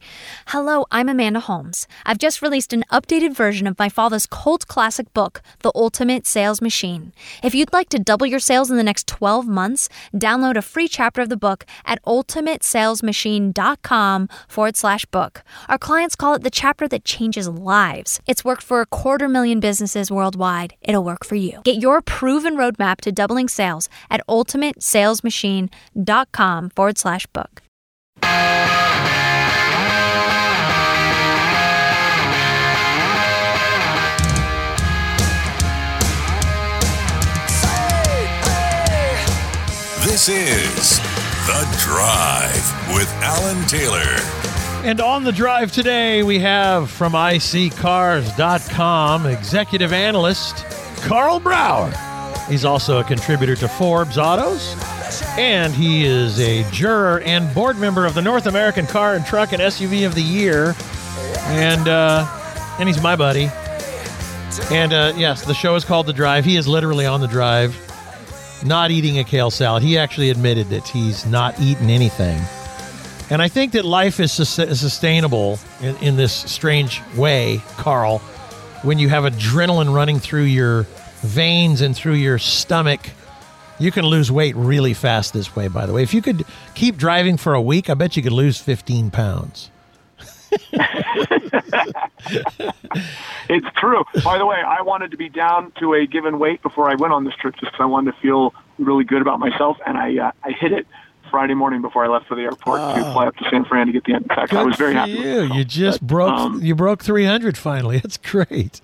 Hello, I'm Amanda Holmes. I've just released an updated version of my father's cult classic book, The Ultimate Sales Machine. If you'd like to double your sales in the next 12 months, download a free chapter of the book at ultimatesalesmachine.com forward slash book. Our clients call it the chapter that changes lives. It's worked for a quarter million businesses worldwide. It'll work for you. Get your proven roadmap to doubling sales at ultimatesalesmachine.com forward slash book.
This is The Drive with Alan Taylor.
And on the drive today, we have from iSeeCars.com executive analyst Karl Brauer. He's also a contributor to Forbes Autos, and he is a juror and board member of the North American Car and Truck and SUV of the Year. And uh, and he's my buddy. And uh, yes, the show is called The Drive. He is literally on the drive, not eating a kale salad. He actually admitted that he's not eaten anything. And I think that life is sustainable in, in this strange way, Karl, when you have adrenaline running through your veins and through your stomach. You can lose weight really fast this way, by the way. If you could keep driving for a week, I bet you could lose 15 pounds.
It's true. By the way, I wanted to be down to a given weight before I went on this trip, just because I wanted to feel really good about myself, and I uh, I hit it Friday morning before I left for the airport to fly up to San Fran to get the NSX. I was very happy. with
you. You just
But,
broke
um,
you broke 300 finally. That's great.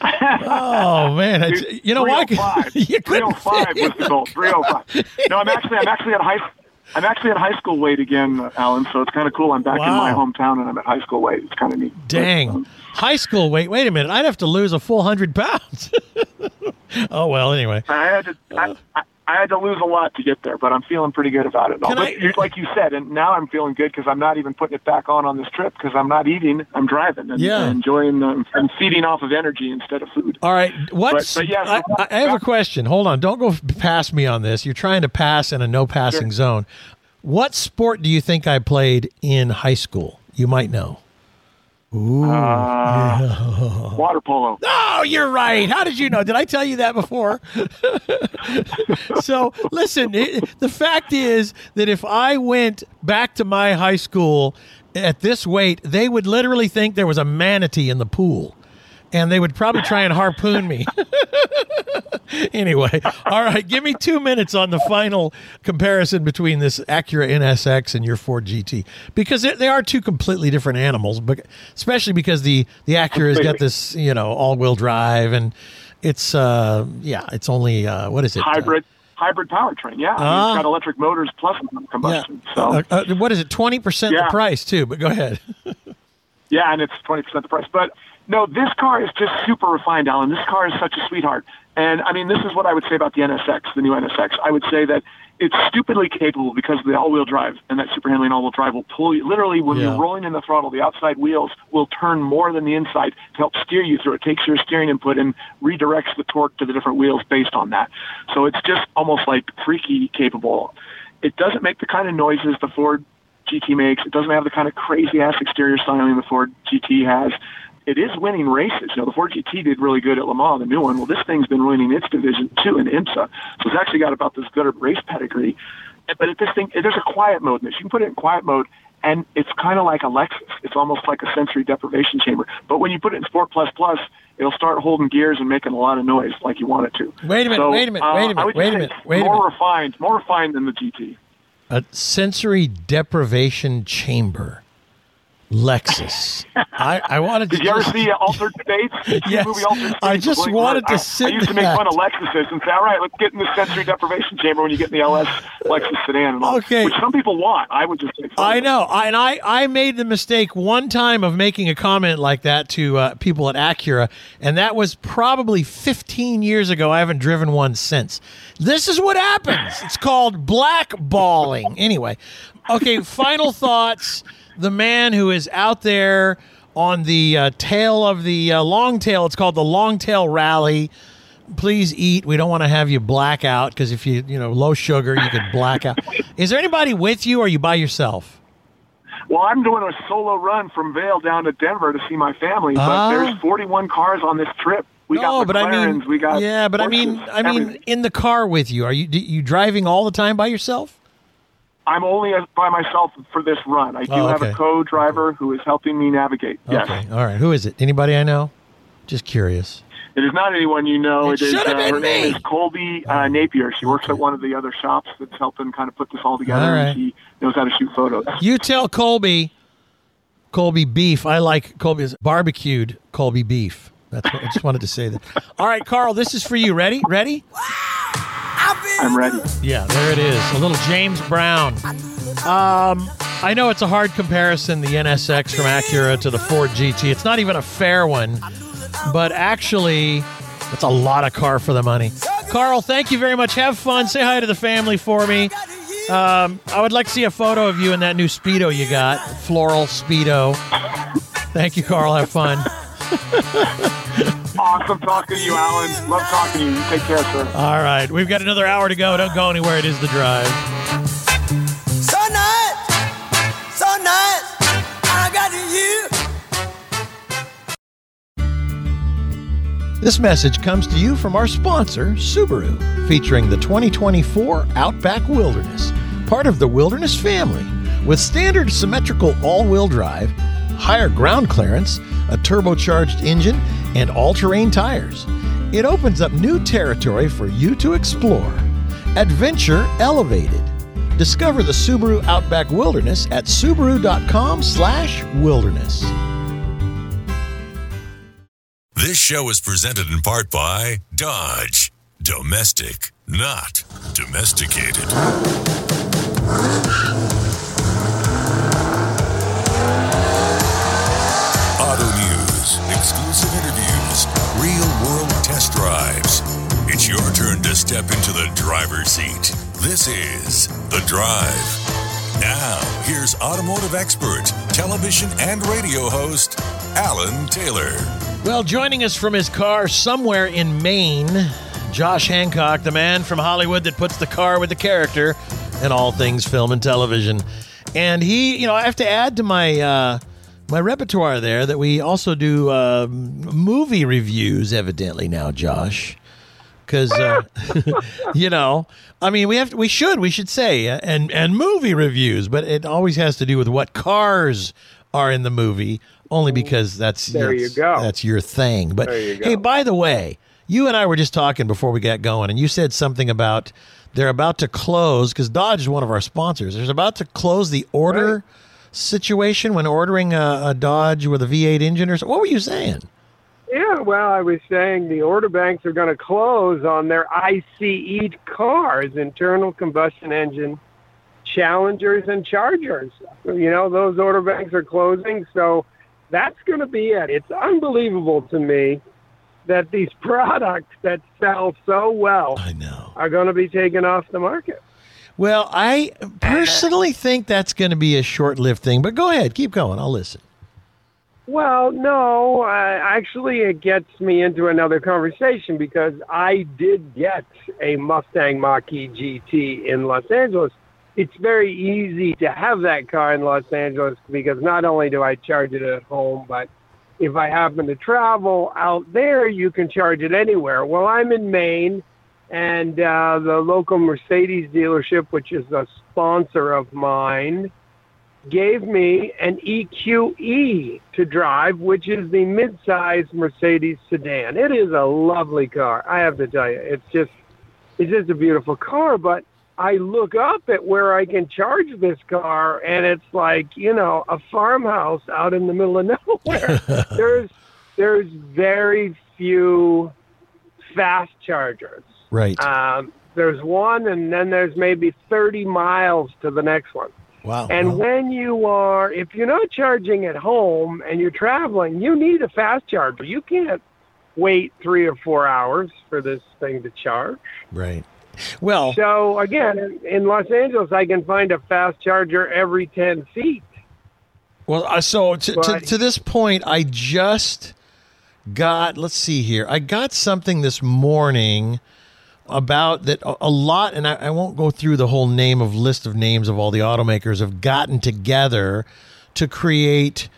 oh man,
Dude,
you know?
305.
You couldn't
305 was the goal. 305. No, I'm actually I'm actually at high I'm actually at high school weight again, Alan. So it's kind of cool. I'm back in my hometown and I'm at high school weight. It's kind of neat.
Dang.
Um,
High school weight. Wait a minute. I'd have to lose a full hundred pounds. oh well. Anyway.
I had to I, I, I had to lose a lot to get there, but I'm feeling pretty good about it. all. But
I-
like you said, and now I'm feeling good because I'm not even putting it back on on this trip because I'm not eating. I'm driving and,
Yeah.
and enjoying. Um, I'm feeding off of energy instead of food.
All right. What's?
but yeah, so
I, I have a question. Hold on. Don't go past me on this. You're trying to pass in a no passing zone. What sport do you think I played in high school? You might know. Ooh.
Uh, Water polo.
Oh, you're right. How did you know? Did I tell you that before? so, listen, it, the fact is that if I went back to my high school at this weight, they would literally think there was a manatee in the pool. And they would probably try and harpoon me. anyway, all right, give me two minutes on the final comparison between this Acura NSX and your Ford GT because they, are two completely different animals. But especially because the the Acura's got this, you know, all-wheel drive and it's uh yeah, it's only uh what is it?
Hybrid. hybrid powertrain, yeah. I mean,
Ah.
it's got electric motors plus
Uh,
combustion.
yeah.
So
Uh, uh, what is it? Twenty percent the price too. But go ahead.
Yeah, and it's twenty percent the price. But no, this car is just super refined, Alan. This car is such a sweetheart. And I mean, this is what I would say about the NSX, the new NSX. I would say that it's stupidly capable because of the all-wheel drive, and that super handling all-wheel drive will pull you. Literally, when
Yeah.
you're rolling in the throttle, the outside wheels will turn more than the inside to help steer you through. It takes your steering input and redirects the torque to the different wheels based on that. So it's just almost like freaky capable. It doesn't make the kind of noises the Ford GT makes. It doesn't have the kind of crazy ass exterior styling the Ford GT has. It is winning races. You know, the Ford GT did really good at Le Mans, the new one. Well, this thing's been winning its division too in IMSA. So it's actually got about this good a race pedigree. But this thing, there's a quiet mode in this. You can put it in quiet mode, and it's kind of like a Lexus. It's almost like a sensory deprivation chamber. But when you put it in Sport Plus Plus, it'll start holding gears and making a lot of noise like you want it to.
Wait a minute,
So,
wait a minute,
uh,
wait a
I
minute, wait a minute,
it's
wait a
more
minute.
refined, more refined than the GT.
A sensory deprivation chamber. Lexus. I, I wanted to.
Did you ever see uh, Altered States?
Yes.
movie Altered States
I just
Blake
wanted to sit
I used to make
that.
fun of Lexuses and say, all right, let's get in the sensory deprivation chamber when you get in the LS Lexus sedan and all.
Okay.
Which some people want. I would just say.
I know, I, and I, I made the mistake one time of making a comment like that to uh, people at Acura, and that was probably 15 years ago. I haven't driven one since. This is what happens. It's called blackballing. Anyway, okay. Final thoughts. The man who is out there on the uh, tail of the uh, long tail. It's called the long tail rally. Please eat. We don't want to have you black out because if you you know low sugar, you could black out. Is there anybody with you, or are you by yourself?
Well, I'm doing a solo run from Vail down to Denver to see my family, but
Ah.
there's 41 cars on this trip. We
no,
got
but I mean,
we got
yeah, but I mean, I mean,
everything.
in the car with you, are you you driving all the time by yourself?
I'm only by myself for this run. I do
Oh,
have a co-driver who is helping me navigate. Yes.
Okay, all right. Who is it? Anybody I know? Just curious.
It is not anyone you know.
It
It is.
should have
uh,
been
her name is Colby uh, Napier. She works
Okay.
at one of the other shops that's helping kind of put this all together.
All right.
And she knows how to shoot photos.
You tell Colby, Colby beef. I like Colby's barbecued Colby beef. That's what I just wanted to say that. All right, Karl, this is for you. Ready? Ready?
I'm ready.
Yeah, there it is. A little James Brown. Um, I know it's a hard comparison, the NSX from Acura to the Ford GT. It's not even a fair one, but actually, it's a lot of car for the money. Karl, thank you very much. Have fun. Say hi to the family for me. Um, I would like to see a photo of you in that new Speedo you got, floral Speedo. Thank you, Karl. Have fun.
Awesome talking to you, Alan. Love talking to you. You Take care, sir.
All right, we've got another hour to go. Don't go anywhere. It is the drive.
So nice, so nice. I got you.
This message comes to you from our sponsor, Subaru, featuring the 2024 Outback Wilderness, part of the Wilderness family, with standard symmetrical all wheel drive, higher ground clearance, a turbocharged engine, and all terrain tires. It opens up new territory for you to explore. Adventure elevated. Discover the Subaru Outback Wilderness at subaru.com/wilderness.
This show is presented in part by Dodge. Domestic, not domesticated. Turn to step into the driver's seat. This is The Drive. Now, here's automotive expert, television and radio host, Alan Taylor.
Well, joining us from his car somewhere in Maine, Josh Hancock, the man from Hollywood that puts the car with the character in all things film and television. And he, you know, I have to add to my uh, my repertoire there that we also do um movie reviews, evidently now, Josh. Because uh, you know, I mean, we have we should we should say uh, and and movie reviews, but it always has to do with what cars are in the movie, only because that's
There you go.
that's your thing. But
you
hey, by the way, you and I were just talking before we got going, and you said something about they're about to close because Dodge is one of our sponsors. They're about to close the order situation when ordering a, a Dodge with a V8 engine or so. What were you saying?
Yeah, well, I was saying the order banks are going to close on their ICE cars, internal combustion engine Challengers and Chargers. You know, those order banks are closing, so that's going to be it. It's unbelievable to me that these products that sell so well
I know.
are going to be taken off the market.
Well, I personally think that's going to be a short-lived thing. But go ahead, keep going. I'll listen.
Well, no, uh, actually, it gets me into another conversation because I did get a Mustang Mach-E GT in Los Angeles. It's very easy to have that car in Los Angeles because not only do I charge it at home, but if I happen to travel out there, you can charge it anywhere. Well, I'm in Maine, and uh, the local Mercedes dealership, which is a sponsor of mine, gave me an EQE to drive, which is the mid-size Mercedes sedan. It is a lovely car. I have to tell you, it's just it's just a beautiful car. But I look up at where I can charge this car, and it's like you know a farmhouse out in the middle of nowhere. there's there's very few fast chargers.
Right.
Um, there's one, and then there's maybe 30 miles to the next one.
Wow.
And
Well,
when you are, if you're not charging at home and you're traveling, you need a fast charger. You can't wait three or four hours for this thing to charge.
right. Well,
So again, in, in Los Angeles, I can find a fast charger every 10 feet.
Well, uh, so to, to, to this point, I just got, let's see here, I got something this morning about that a, lot, and I, I won't go through the whole name of list of names of all the automakers have gotten together to create.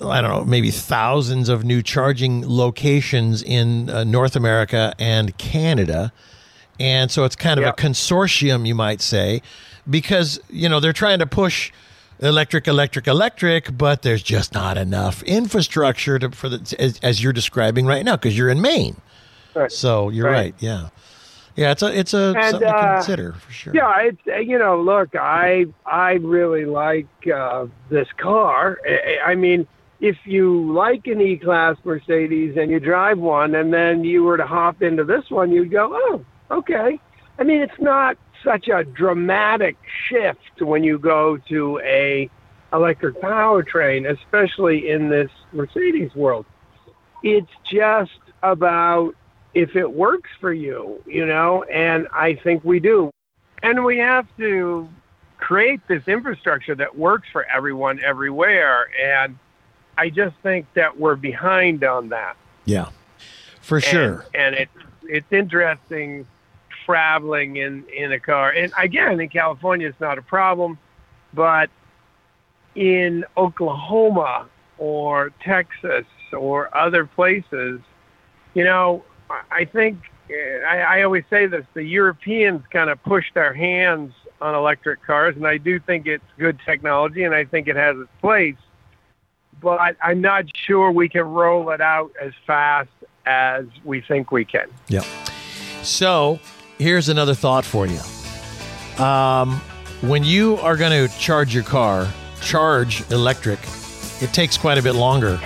I don't know, maybe thousands of new charging locations in uh, North America and Canada. And so it's kind of
Yep.
a consortium, you might say, because, you know, they're trying to push electric, electric, electric, but there's just not enough infrastructure to, for the, as, as you're describing right now, because you're in Maine.
Right.
So you're right.
Right.
Yeah. Yeah. It's a, it's a,
And,
something to
uh,
consider for sure.
Yeah, it's uh, you know, look, I I really like uh, this car. I, I mean, if you like an E-Class Mercedes and you drive one, and then you were to hop into this one, you'd go, oh, okay. I mean, it's not such a dramatic shift when you go to a electric powertrain, especially in this Mercedes world. It's just about if it works for you, you know, and I think we do. And we have to create this infrastructure that works for everyone everywhere. And I just think that we're behind on that.
Yeah. For sure.
And, and it, it's interesting traveling in, in a car. And again, in California, it's not a problem, but in Oklahoma or Texas or other places, you know, I- think uh, I, I always say this: the Europeans kind of pushed their hands on electric cars, and I do think it's good technology, and I think it has its place. But I'm not sure we can roll it out as fast as we think we can.
Yeah. So here's another thought for you. Um, when you are going to charge your car, charge electric, it takes quite a bit longer.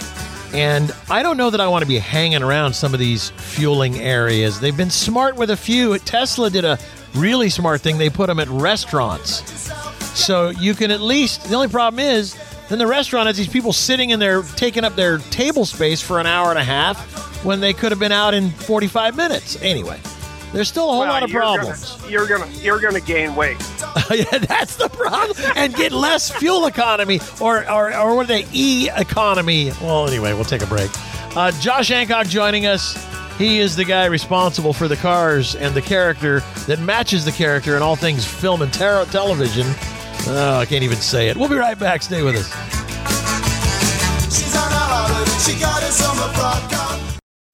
And I don't know that I want to be hanging around some of these fueling areas. They've been smart with a few. Tesla did a really smart thing. They put them at restaurants. So you can at least, the only problem is, then the restaurant has these people sitting in there taking up their table space for an hour and a half when they could have been out in 45 minutes. Anyway, there's still a whole
Well,
lot of
you're gonna-
problems.
you're gonna you're gonna gain weight.
yeah, that's the problem. And get less fuel economy or, or, or what are they? E economy. Well, anyway, we'll take a break. Uh, Josh Hancock joining us. He is the guy responsible for the cars and the character that matches the character in all things film and ter- television. Oh, I can't even say it. We'll be right back. Stay with us.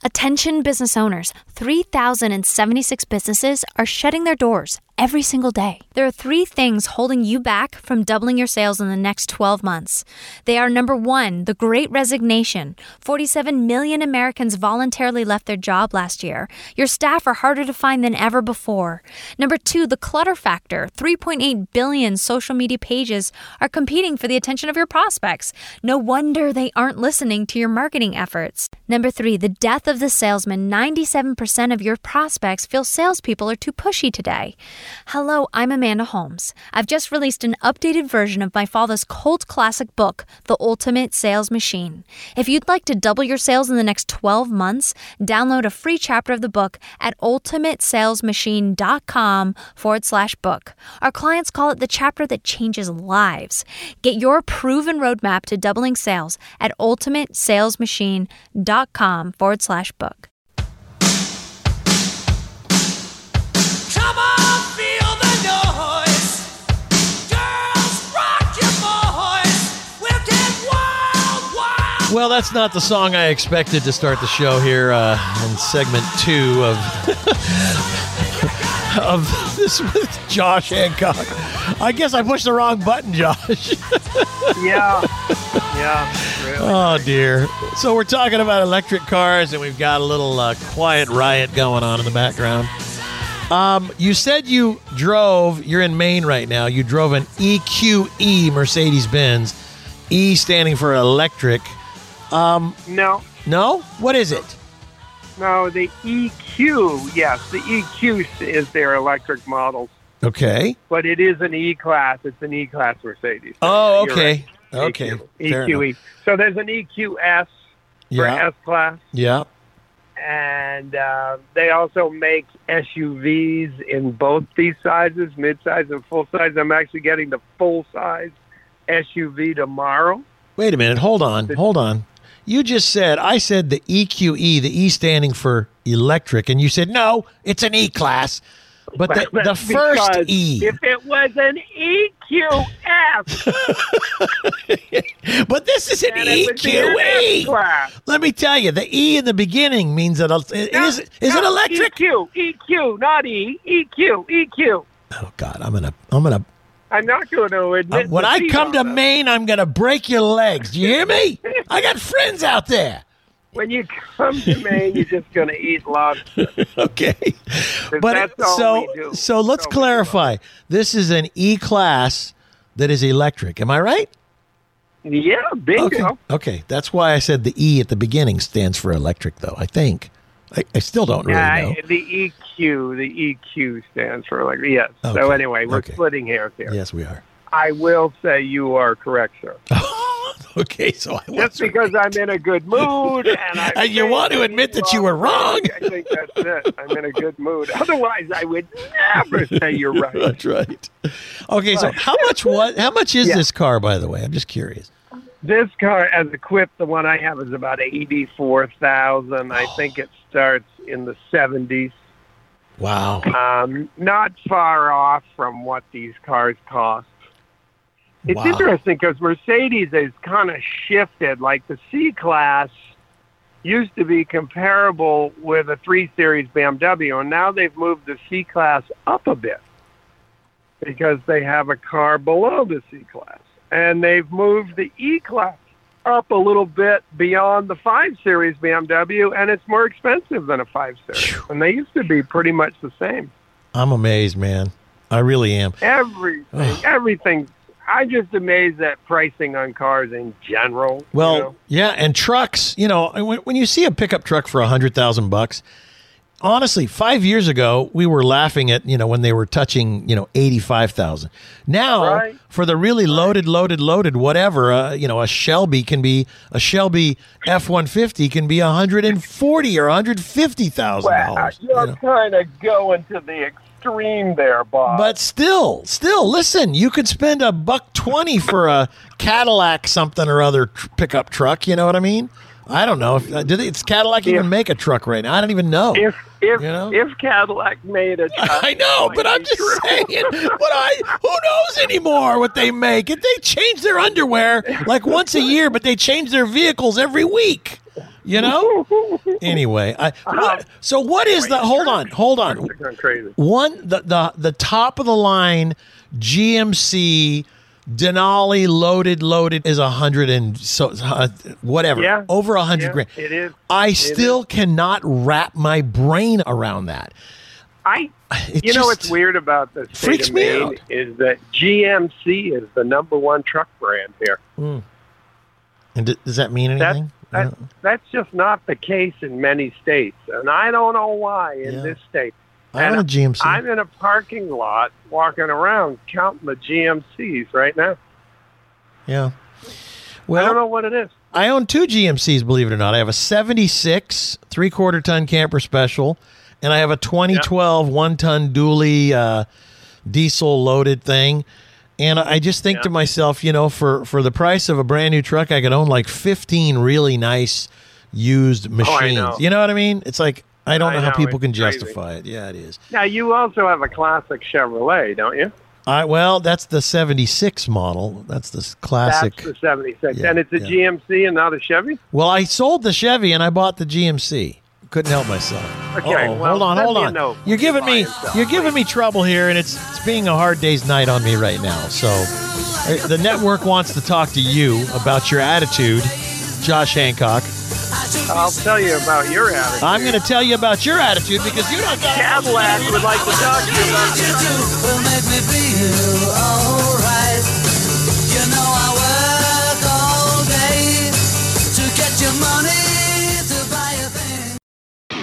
Attention business owners 3,076 businesses are shutting their doors every single day. There are three things holding you back from doubling your sales in the next 12 months. They are number one, the great resignation. 47 million Americans voluntarily left their job last year. Your staff are harder to find than ever before. Number two, the clutter factor. 3.8 billion social media pages are competing for the attention of your prospects. No wonder they aren't listening to your marketing efforts. Number three, the death of the salesman. 97% of your prospects feel salespeople are too pushy today. Hello, I'm Amanda Holmes. I've just released an updated version of my father's cult classic book, The Ultimate Sales Machine. If you'd like to double your sales in the next 12 months, download a free chapter of the book at ultimatesalesmachine.com forward slash book. Our clients call it the chapter that changes lives. Get your proven roadmap to doubling sales at ultimatesalesmachine.com forward slash book.
Well,
that's not the song I expected to start the show here uh, in segment two of of this with Josh Hancock. I guess I pushed the wrong button, Josh.
Yeah. Yeah. Really.
oh dear. So we're talking about electric cars, and we've got a little uh, quiet riot going on in the background. Um, you said you drove. You're in Maine right now. You drove an EQE Mercedes Benz. E standing for electric.
No,
No, what is it?
no, the EQ, yes, the EQ is their electric models,
Okay.
but it is an E class. It's an E class Mercedes.
Oh, okay.
right.
Okay.
EQ. EQE. So there's an EQS for
Yeah.
S class,
Yeah.
and uh, they also make SUVs in both these sizes, mid-size and full size. I'm actually getting the full size SUV tomorrow.
Wait a minute. Hold on. Hold on. You just said I said the EQE, the E standing for electric, and you said no, it's an E class. But the, the first E.
If it was an EQS,
But this is an
then it would be an
EQE. Let me tell you, the E in the beginning means that it is, is it
No,
electric?
EQ, EQ, not E, EQ, EQ.
Oh God, I'm gonna, I'm gonna.
I'm not going to
uh,
admit.
when I come to. Maine, I'm gonna break your legs. Do you hear me? I got friends out there.
when you come to Maine, you're just going to eat lobster.
Okay, but so so let's
That's all we do.
clarify. This is an E class that is electric. Am I right?
Yeah, bingo.
Okay. Okay, that's why I said the E at the beginning stands for electric, though. I think. I, I still don't really
Yeah,
know.
the EQ, the EQ stands for like yes. So anyway, we're
okay.
splitting hairs here.
Yes, we are.
I will say you are correct, sir.
okay, so I
Just
was
because I'm in a good mood and I
And you want to admit that you were wrong.
I think that's it. I'm in a good mood. Otherwise, I would never say you're right.
That's right. Okay, so how much what? How much is
Yeah.
this car, by the way? I'm just curious.
This car, as equipped, the one I have is about eighty-four thousand. I think it starts in the seventies.
Wow.
Um, not far off from what these cars cost. It's
Wow.
interesting because Mercedes has kind of shifted. Like the C class used to be comparable with a 3 Series BMW, and now they've moved the C class up a bit because they have a car below the C class. And they've moved the E class up a little bit beyond the 5 Series BMW, and it's more expensive than a 5 Series. And they used to be pretty much the same.
I'm amazed, man. I really am.
Everything, everything. I'm just amazed at pricing on cars in general.
Well,
you know?
yeah, and trucks. You know, when, when you see a pickup truck for a hundred thousand bucks, honestly, five years ago we were laughing at you know when they were touching you know eighty five thousand. Now
Right.
for the really loaded, loaded, loaded, whatever, uh, you know, a Shelby can be a Shelby F one fifty can be a hundred and forty or a hundred fifty thousand
Well,
dollars.
you're kind of going to the extreme there, Bob.
But still, still, listen. You could spend a buck twenty for a Cadillac something or other tr- pickup truck. You know what I mean? I don't know if uh, did it's Cadillac even make a truck right now. I don't even know.
if if
You know?
if Cadillac made a,
I know, but I'm just saying. But I who knows anymore what they make? If they change their underwear like once a year, but they change their vehicles every week. You know. Anyway, I, what, so what is the? Hold on, hold on. One the the the top of the line GMC Denali loaded loaded is a hundred and so uh, whatever
Yeah.
over a hundred
Yeah,
grand.
it is.
I
It
still cannot wrap my brain around that.
I,
It
you know, what's weird about the state
freaks me out.
is that GMC is the number one truck brand here.
And d- does that mean anything?
that, that's just not the case in many states, and I don't know why in
Yeah.
this state.
I own a GMC.
I'm in a parking lot walking around counting the GMCs right now.
yeah.
I don't know what it is.
I own two GMCs, believe it or not. I have a 76 three quarter ton camper special, and I have a 2012 one ton dually uh, diesel loaded thing. And I just think to myself, you know, for, for the price of a brand new truck, I could own like 15 really nice used machines.
know.
You know what I mean? It's like, I don't
I
know, how
know,
people can
crazy.
justify it. Yeah, it is.
Now you also have a classic Chevrolet, don't you?
I, well, that's the 76 model. That's the classic.
That's the '76,
Yeah,
and it's a
yeah.
GMC and not a Chevy.
Well, I sold the Chevy and I bought the GMC. Couldn't help myself.
Okay, well,
hold on, hold on.
note
You're giving me
yourself,
you're giving me trouble here, and it's it's being a hard day's night on me right now. So, uh, the network wants to talk to you about your attitude, Josh Hancock.
I'll tell you about your attitude.
I'm going to tell you about your attitude because you don't
Cadillac would like to talk to you about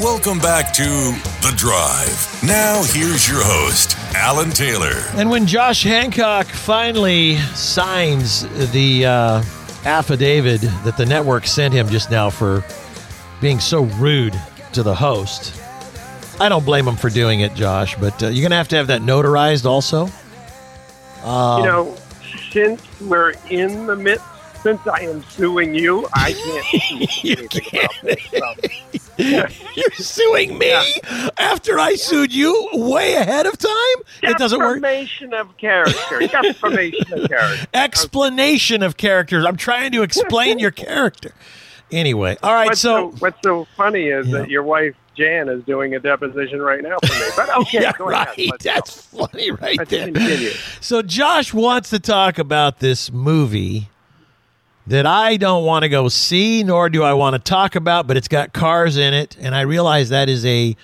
Welcome back to The Drive. Now, here's your host, Alan Taylor.
And when Josh Hancock finally signs the uh, affidavit that the network sent him just now for being so rude to the host, I don't blame him for doing it, Josh. But uh, you're going to have to have that notarized also.
you know, since we're in the midst, since I am suing you, I can't do anything about this. So,
You're suing me after I sued you way ahead of time. It doesn't work.
Defamation of character. Defamation of character.
Explanation of characters. I'm trying to explain your character. Anyway, all right.
What's
So
so, what's so funny is
Yeah.
that your wife Jan is doing a deposition right now for me. But okay,
yeah,
go
right.
ahead. Let's go.
That's funny, right
Let's
there.
continue.
So Josh wants to talk about this movie that I don't want to go see, nor do I want to talk about, but it's got cars in it, and I realize that is a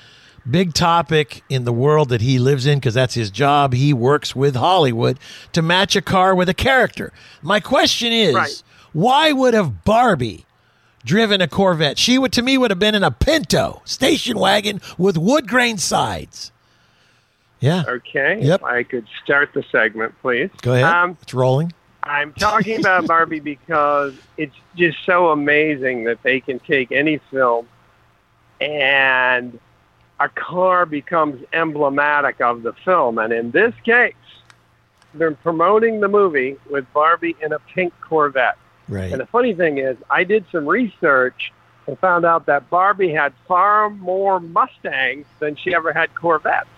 big topic in the world that he lives in because that's his job. He works with Hollywood to match a car with a character. My question is,
Right.
why would have Barbie driven a Corvette? She would to me would have been in a Pinto station wagon with wood grain sides. Yeah.
Okay.
Yep.
If I could start the segment, please.
Go ahead.
Um,
it's rolling.
I'm talking about Barbie because it's just so amazing that they can take any film and a car becomes emblematic of the film. And in this case, they're promoting the movie with Barbie in a pink Corvette.
Right.
And the funny thing is, I did some research and found out that Barbie had far more Mustangs than she ever had Corvettes.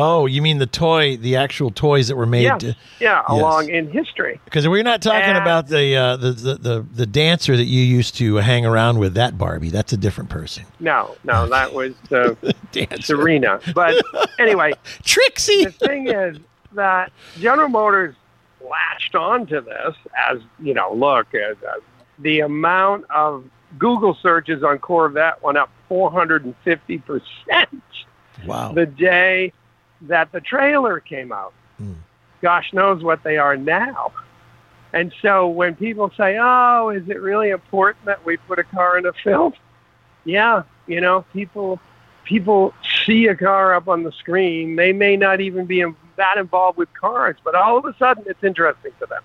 Oh, you mean the toy, the actual toys that were made?
Yes.
to-
Yeah,
Yes.
along in history.
Because we're not talking
And-
about the, uh, the, the the the dancer that you used to hang around with. That Barbie, that's a different person.
No, no, that was uh, Serena. But anyway,
Trixie.
the thing is that General Motors latched onto this as you know. Look, uh, the amount of Google searches on Corvette went up 450 percent
Wow.
the day that the trailer came out.
Hmm.
Gosh knows what they are now. And so when people say, "Oh, is it really important that we put a car in a film?" Yeah, you know, people people see a car up on the screen. They may not even be in, that involved with cars, but all of a sudden it's interesting to them.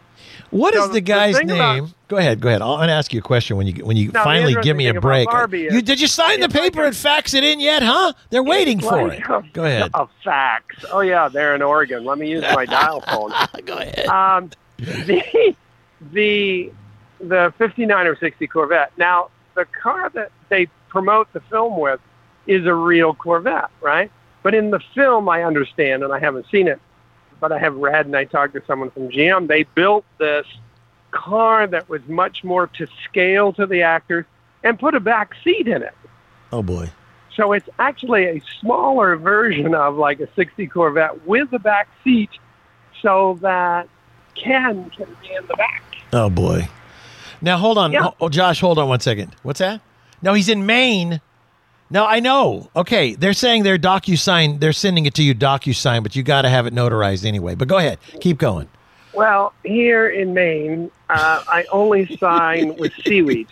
What is
No,
the
the
guy's
about-
name? go ahead, go ahead. I'll, I'm gonna ask you a question when you when you
No,
finally give me a break.
Is-
You did you sign the
like
paper
a-
and fax it in yet? Huh? They're waiting for
Like
it. Go ahead.
A fax. Oh yeah, they're in Oregon. Let me use my dial phone.
Go ahead.
Um, the the the 59 or 60 Corvette. Now, the car that they promote the film with is a real Corvette, right? But in the film, I understand, and I haven't seen it, but I have read and I talked to someone from GM. They built this car that was much more to scale to the actors and put a back seat in it.
Oh boy.
So it's actually a smaller version of like a 60 Corvette with a back seat so that Ken can be in the back.
Oh boy. Now hold on.
Yeah.
Oh, Josh, hold on one second. What's that? No, he's in Maine. No, I know. Okay, they're saying they're DocuSign. They're sending it to you DocuSign, but you got to have it notarized anyway. But go ahead, keep going.
Well, here in Maine, uh, I only sign with seaweed.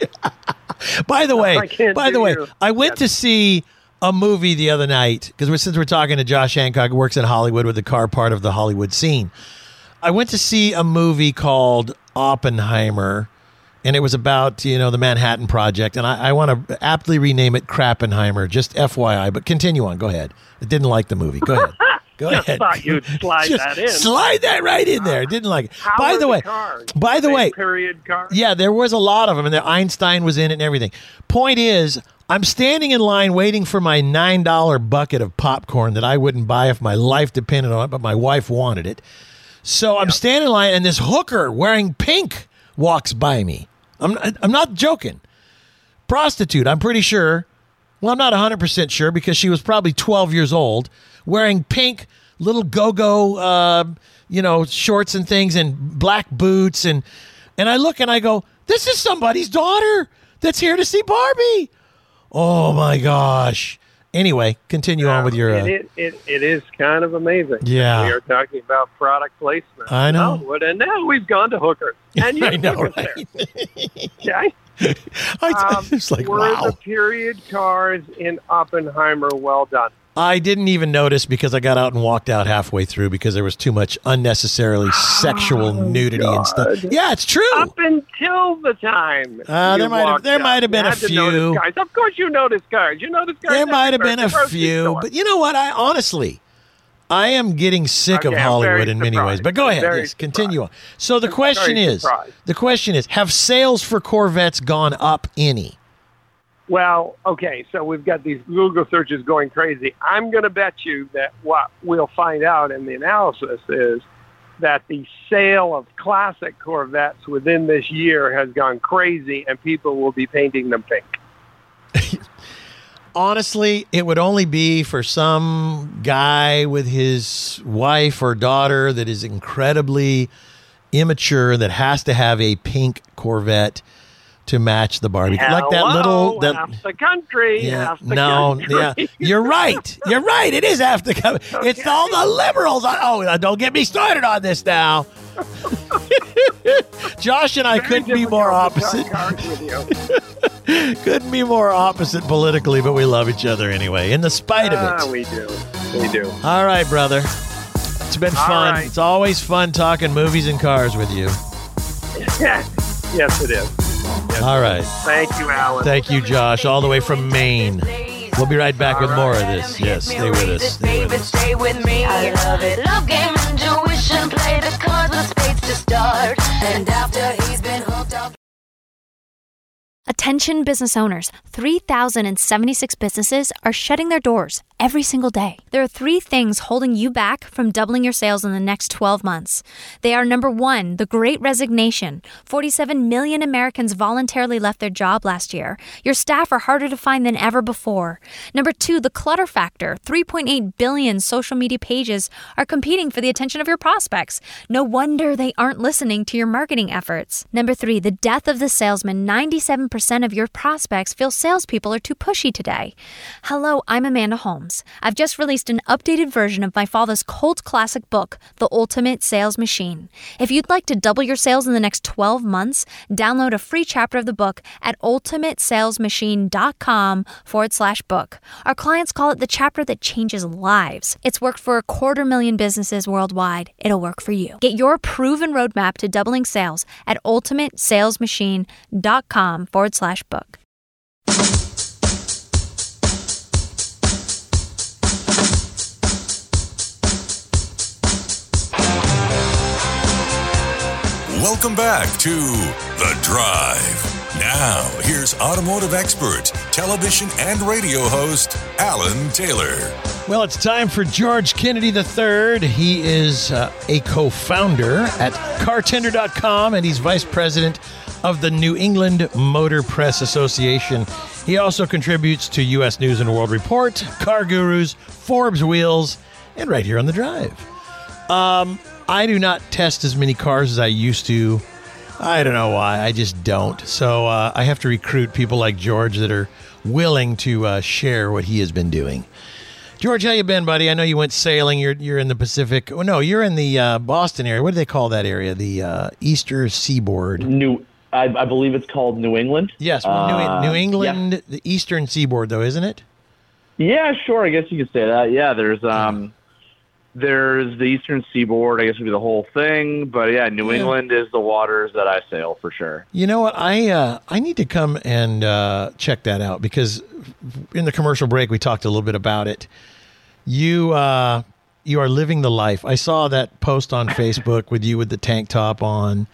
By the way,
I
by the way. I went to see a movie the other night because since we're talking to Josh Hancock, who works in Hollywood with the car part of the Hollywood scene. I went to see a movie called Oppenheimer, and it was about you know the Manhattan Project, and I, I want to aptly rename it Crappenheimer, just FYI. But continue on. Go ahead. I didn't like the movie. Go ahead. Go
Just
ahead.
thought you'd slide that in.
Slide that right in there. Didn't like it.
How
by the way,
cars?
by the way,
period cars.
yeah, there was a lot of them, and the Einstein was in it and everything. Point is, I'm standing in line waiting for my nine dollar bucket of popcorn that I wouldn't buy if my life depended on it, but my wife wanted it. So I'm standing in line, and this hooker wearing pink walks by me. I'm I'm not joking. Prostitute, I'm pretty sure. Well, I'm not 100% sure because she was probably 12 years old, wearing pink little go-go, uh, you know, shorts and things and black boots. And, and I look and I go, this is somebody's daughter that's here to see Barbie. Oh, my gosh. Anyway, continue on with your... Uh,
it, it, it is kind of amazing.
Yeah.
We are talking about product placement.
I know.
Oh, and now we've gone to hookers. And you
I know, right?
there. Okay?
I,
Um,
it's like,
were
wow.
the period cars in Oppenheimer well done?
I didn't even notice because I got out and walked out halfway through because there was too much unnecessarily sexual nudity and stuff. Yeah, it's true.
Up until the time.
Uh, there might have- there
out.
might have been a
had to notice
few.
Guys. Of course, you notice cars. You notice cars.
There might have been a few,
store.
but you know what? I honestly, I am getting sick of
Okay, I'm
Hollywood in many ways. But go ahead, yes, continue on. So the
I'm
question is,
surprised.
the question is, have sales for Corvettes gone up any?
Well, okay, so we've got these Google searches going crazy. I'm going to bet you that what we'll find out in the analysis is that the sale of classic Corvettes within this year has gone crazy and people will be painting them pink.
Honestly, it would only be for some guy with his wife or daughter that is incredibly immature that has to have a pink Corvette to match the Barbie. like that little that
half the country,
Yeah,
half the
no,
country.
yeah, you're right. You're right. It is half the co- It's all the liberals. Oh, don't get me started on this now. Josh and I
Very
couldn't be more opposite.
talk cars with you.
Couldn't be more opposite politically, but we love each other anyway, in the spite of
Ah,
it.
we do. We do.
All right, brother. It's been
All
fun.
right.
It's always fun talking movies and cars with you.
yes, it is.
All right.
Thank you, Alan.
Thank you, Josh, all the way from Maine. We'll be right back with more of this. Yes, stay with us. Stay with us.
Stay with me. I love it. Love game, intuition, play the cards with spades to start. And after he's been hooked up.
Attention business owners 3,076 businesses are shutting their doors every single day. There are three things holding you back from doubling your sales in the next 12 months. They are number one, the great resignation. 47 million Americans voluntarily left their job last year. Your staff are harder to find than ever before. Number two, the clutter factor. 3.8 billion social media pages are competing for the attention of your prospects. No wonder they aren't listening to your marketing efforts. Number three, the death of the salesman. 97% of your prospects feel salespeople are too pushy today. Hello, I'm Amanda Holmes. I've just released an updated version of my father's cult classic book, The Ultimate Sales Machine. If you'd like to double your sales in the next 12 months, download a free chapter of the book at ultimatesalesmachine.com forward slash book. Our clients call it the chapter that changes lives. It's worked for a quarter million businesses worldwide. It'll work for you. Get your proven roadmap to doubling sales at ultimatesalesmachine.com forward slash book.
Welcome back to The Drive. Now, here's automotive expert, television and radio host, Alan Taylor.
Well, it's time for George Kennedy III. He is uh, a co founder at cartender.com and he's vice president of the New England Motor Press Association. He also contributes to U.S. News and World Report, Car Gurus, Forbes Wheels, and right here on the drive. Um, I do not test as many cars as I used to. I don't know why. I just don't. So uh, I have to recruit people like George that are willing to uh, share what he has been doing. George, how you been, buddy? I know you went sailing. You're you're in the Pacific. Oh no, you're in the uh, Boston area. What do they call that area? The uh, Eastern Seaboard.
New, I, I believe it's called New England.
Yes, well,
Uh,
New, New England, the Eastern Seaboard, though, isn't it?
Yeah, sure. I guess you could say that. Yeah, there's um, there's the Eastern Seaboard. I guess would be the whole thing. But yeah, New
Yeah.
England is the waters that I sail for sure.
You know what? I uh, I need to come and uh, check that out because in the commercial break we talked a little bit about it. You uh, you are living the life. I saw that post on Facebook with you with the tank top on.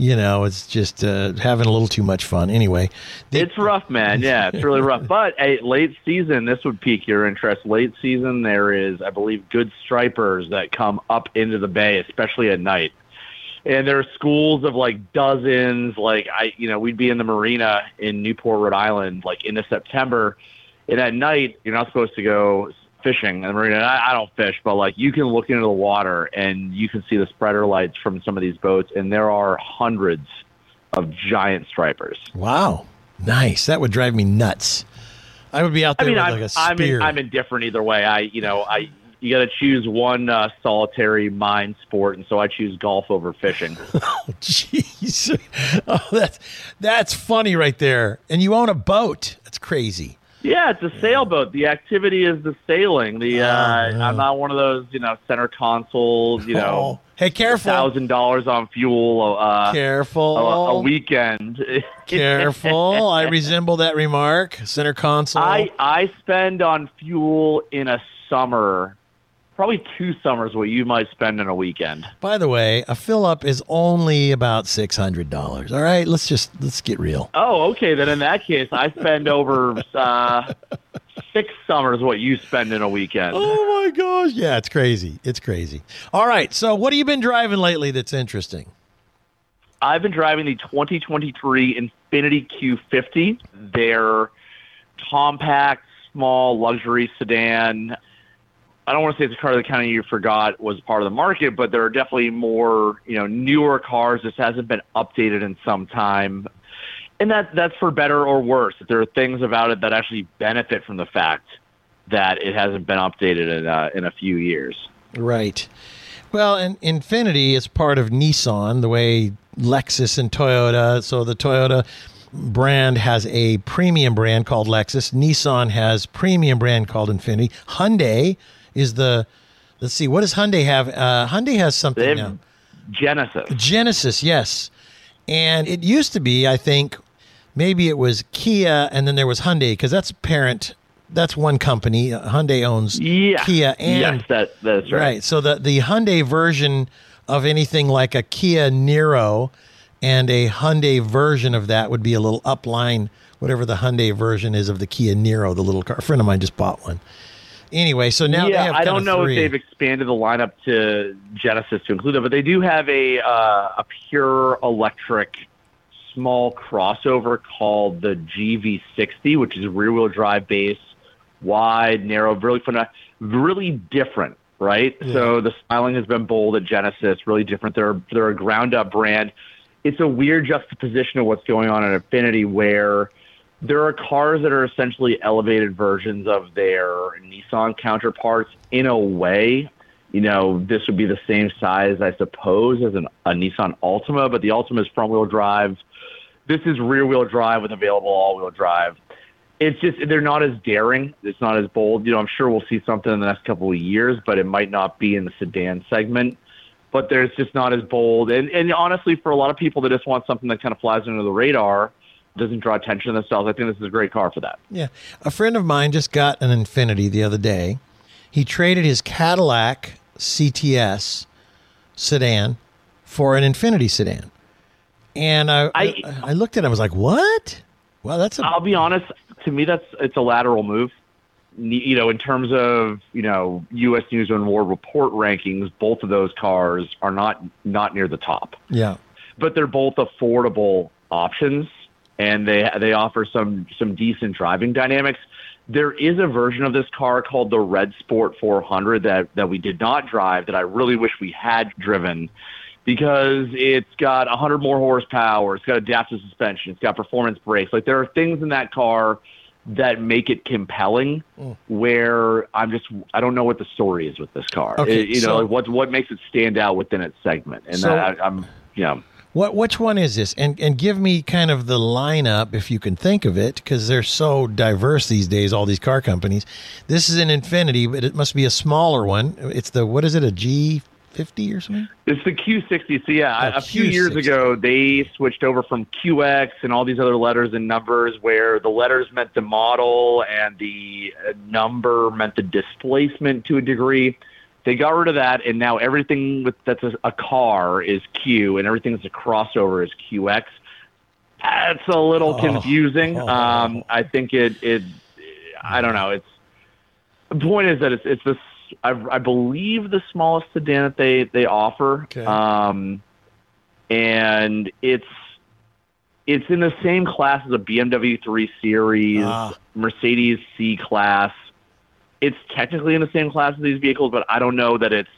You know, it's just uh, having a little too much fun. Anyway, the-
It's rough, man. Yeah, it's really rough. But hey, late season, this would pique your interest. Late season, there is, I believe, good stripers that come up into the bay, especially at night. And there are schools of like dozens. Like I, you know, we'd be in the marina in Newport, Rhode Island, like into September, and at night you're not supposed to go fishing in the marina. And I, I don't fish, but like you can look into the water and you can see the spreader lights from some of these boats, and there are hundreds of giant stripers.
wow, nice. That would drive me nuts. I would be out
I
there
mean,
with
I'm,
like a
I'm, in, I'm indifferent either way. I, you know, I you got to choose one uh, solitary mind sport, and so I choose golf over fishing.
oh, Jeez, oh, that's that's funny right there. And you own a boat. That's crazy.
Yeah, it's a sailboat. The activity is the sailing. The uh,
yeah.
I'm not one of those, you know, center consoles. You know,
Oh, hey, careful,
thousand dollars on fuel. Uh,
careful,
a, a weekend.
careful. I resemble that remark. Center console.
I I spend on fuel in a summer, probably two summers, what you might spend in a weekend.
By the way, a fill up is only about six hundred dollars. All right, let's just let's get real.
Oh, okay. Then in that case, I spend over uh, six summers what you spend in a weekend.
Oh my gosh, yeah, it's crazy. It's crazy. All right, so what have you been driving lately that's interesting?
I've been driving the 2023 Infiniti Q50. They're compact, small, luxury sedan. I don't want to say it's a car that kind of you forgot was part of the market, but there are definitely more, you know, newer cars. This hasn't been updated in some time. And that that's for better or worse. There are things about it that actually benefit from the fact that it hasn't been updated in, uh, in a few years.
Right. Well, and Infiniti is part of Nissan, the way Lexus and Toyota. So the Toyota brand has a premium brand called Lexus. Nissan has premium brand called Infiniti. Hyundai is the let's see, what does Hyundai have? Uh, Hyundai has something
They
now.
Genesis.
Genesis, yes. And it used to be, I think, maybe it was Kia and then there was Hyundai because that's parent. That's one company. Hyundai owns
Yeah.
Kia and
yes, that that's right.
Right. So the the Hyundai version of anything like a Kia Niro and a Hyundai version of that would be a little upline, whatever the Hyundai version is of the Kia Niro, the little car. A friend of mine just bought one. Anyway, so now they
yeah,
have
I don't know
three.
if they've expanded the lineup to Genesis to include it, but they do have a uh, a pure electric small crossover called the GV60, which is rear wheel drive base, wide, narrow, really fun, really different, right? So the styling has been bold at Genesis, really different. They're they're a ground up brand. it's a weird juxtaposition of what's going on in Infiniti, where there are cars that are essentially elevated versions of their Nissan counterparts in a way. You know, this would be the same size, I suppose, as an, a Nissan Altima, but the Altima is front wheel drive. This is rear wheel drive with available all wheel drive. It's just, they're not as daring. It's not as bold. You know, I'm sure we'll see something in the next couple of years, but it might not be in the sedan segment. But there's just not as bold. And, and honestly, for a lot of people that just want something that kind of flies under the radar, doesn't draw attention to themselves, I think this is a great car for that.
Yeah. A friend of mine just got an Infiniti the other day. He traded his Cadillac CTS sedan for an Infiniti sedan. And I, I, I looked at it, I was like, what? Well, that's a.
I'll be honest. To me, that's it's a lateral move. You know, in terms of you know U.S. News and World Report rankings, both of those cars are not not near the top,
Yeah.
but they're both affordable options, and they they offer some some decent driving dynamics. There is a version of this car called the Red Sport 400 that that we did not drive that I really wish we had driven because it's got 100 more horsepower, it's got adaptive suspension, it's got performance brakes. Like there are things in that car that make it compelling. Mm. Where I'm just I don't know what the story is with this car.
Okay,
It- you
so-
know like what what makes it stand out within its segment, and
So-
that, I, I'm you know.
What which one is this? And and give me kind of the lineup if you can think of it, because they're so diverse these days. All these car companies. This is an Infiniti, but it must be a smaller one. It's the what is it? A G fifty or something?
It's the Q60. So yeah,
Oh,
a few years ago they switched over from QX and all these other letters and numbers, where the letters meant the model and the uh, number meant the displacement to a degree. They got rid of that, and now everything with, that's a, a car is Q, and everything that's a crossover is QX. That's a little
Oh.
confusing. Um, I think it it I don't know. It's the point is that it's it's this I, I believe the smallest sedan that they they offer.
Okay.
Um, and it's it's in the same class as a BMW 3 Series,
Ah.
Mercedes C class. It's technically in the same class as these vehicles, but I don't know that it's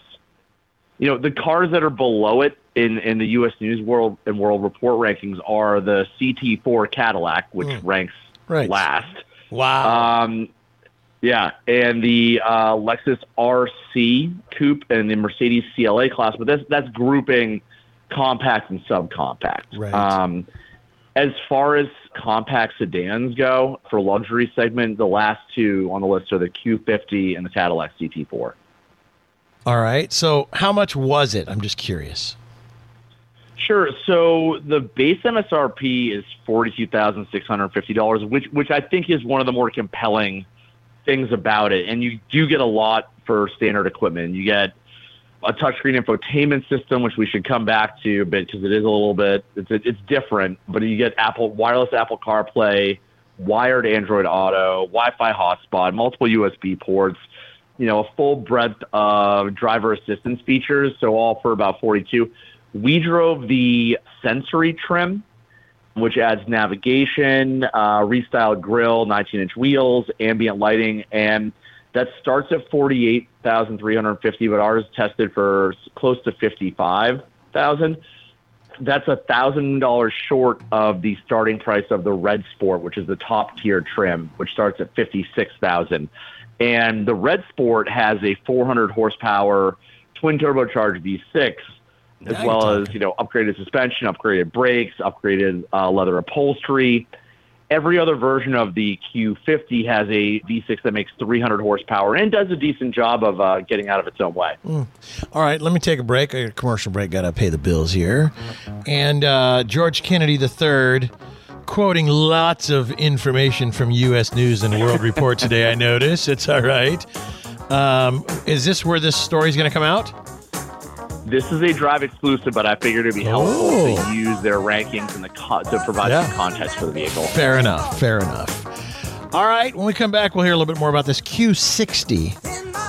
you know the cars that are below it in in the U.S. News World and World Report rankings are the CT4 Cadillac, which
Mm.
ranks
Right.
last.
Wow.
Um, yeah, and the uh, Lexus RC Coupe and the Mercedes CLA class, but that's that's grouping compact and subcompact.
Right.
Um, as far as compact sedans go, for luxury segment, the last two on the list are the Q50 and the Cadillac CT4.
All right. So how much was it? I'm just curious.
Sure. So the base MSRP is forty-two thousand six hundred fifty dollars, which which I think is one of the more compelling things about it. And you do get a lot for standard equipment. You get a touchscreen infotainment system, which we should come back to a bit because it is a little bit it's it's different. But you get Apple wireless Apple CarPlay, wired Android Auto, Wi-Fi hotspot, multiple USB ports. You know, a full breadth of driver assistance features. So all for about forty-two. We drove the sensory trim, which adds navigation, uh, restyled grill, 19-inch wheels, ambient lighting, and that starts at 48,350, but ours tested for close to 55,000. That's a thousand dollars short of the starting price of the Red Sport, which is the top tier trim, which starts at 56,000. And the Red Sport has a 400 horsepower twin turbocharged V6 as well as you know upgraded suspension, upgraded brakes, upgraded uh, leather upholstery. Every other version of the Q50 has a V6 that makes 300 horsepower and does a decent job of uh, getting out of its own way.
All right, let me take a break. A commercial break. Got to pay the bills here. And uh, George Kennedy III, quoting lots of information from U.S. News and World Report today. I notice it's all right. Um, is this where this story is going to come out?
This is a drive exclusive, but I figured it'd be helpful
Oh.
to use their rankings and the co- to provide
Yeah.
some context for the vehicle.
Fair enough. Fair enough. All right. When we come back, we'll hear a little bit more about this Q60.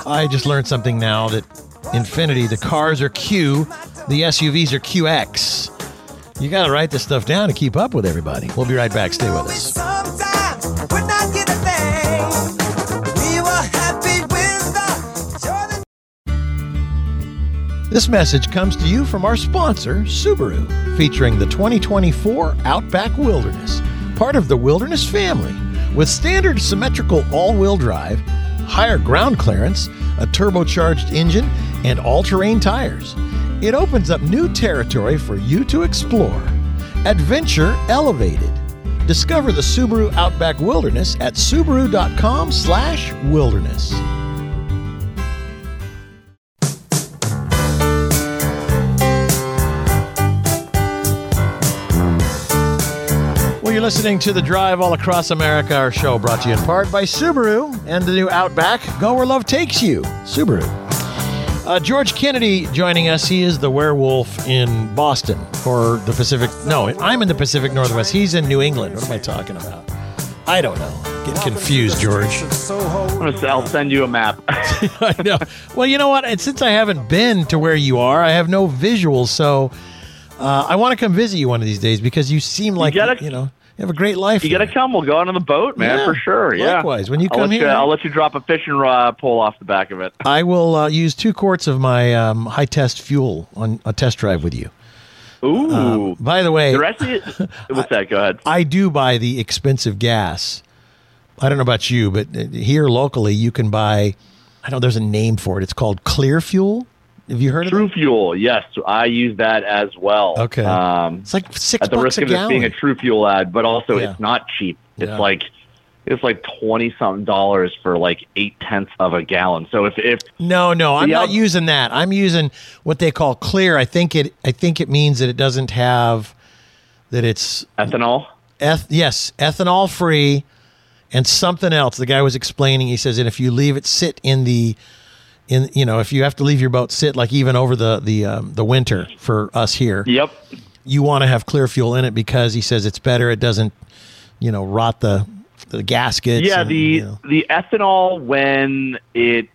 I just learned something now that Infiniti, the cars are Q, the SUVs are QX. You got to write this stuff down to keep up with everybody. We'll be right back. Stay with us. This message comes to you from our sponsor, Subaru, featuring the 2024 Outback Wilderness, part of the Wilderness family, with standard symmetrical all wheel drive, higher ground clearance, a turbocharged engine, and all terrain tires. It opens up new territory for you to explore. Adventure elevated. Discover the Subaru Outback Wilderness at subaru.com/wilderness. Well, you're listening to The Drive All Across America, our show brought to you in part by Subaru and the new Outback. Go where love takes you. Subaru. Uh, George Kennedy joining us. He is the werewolf in Boston or the Pacific. No, I'm in the Pacific Northwest. He's in New England. What am I talking about? I don't know. Get confused, George.
I'll send you a map.
I know. Well, you know what? And since I haven't been to where you are, I have no visuals. So uh, I want to come visit you one of these days because you seem like you,
gotta-
know you have a great life.
You gotta come. We'll go out on the boat, man,
Yeah,
for sure. Yeah.
likewise. When you
I'll
come
let
here-
I'll let you drop a fishing rod pole off the back of it.
I will uh, use two quarts of my um, high test fuel on a test drive with you.
Ooh.
Um, by the way,
the rest of it. What's that? Go ahead.
I do buy the expensive gas. I don't know about you, but uh, here locally, you can buy. I know there's a name for it. It's called Clear Fuel. Have you heard of
True? Fuel, yes, I use that as well.
Okay.
Um,
It's like six
at the risk of this being a. True Fuel ad, but also
Yeah.
it's not cheap. It's
Yeah.
like it's like twenty something dollars for like eight tenths of a gallon. So if if
No, no, I'm not using that. I'm using what they call clear. I think it. I think it means that it doesn't have that it's
ethanol,
eth- yes, ethanol free, and something else. The guy was explaining. He says, and if you leave it sit in the, in you know, if you have to leave your boat sit like even over the the um, the winter for us here,
yep,
you want to have clear fuel in it because he says it's better. It doesn't, you know, rot the the gaskets.
yeah,
and,
the
you know.
the ethanol when it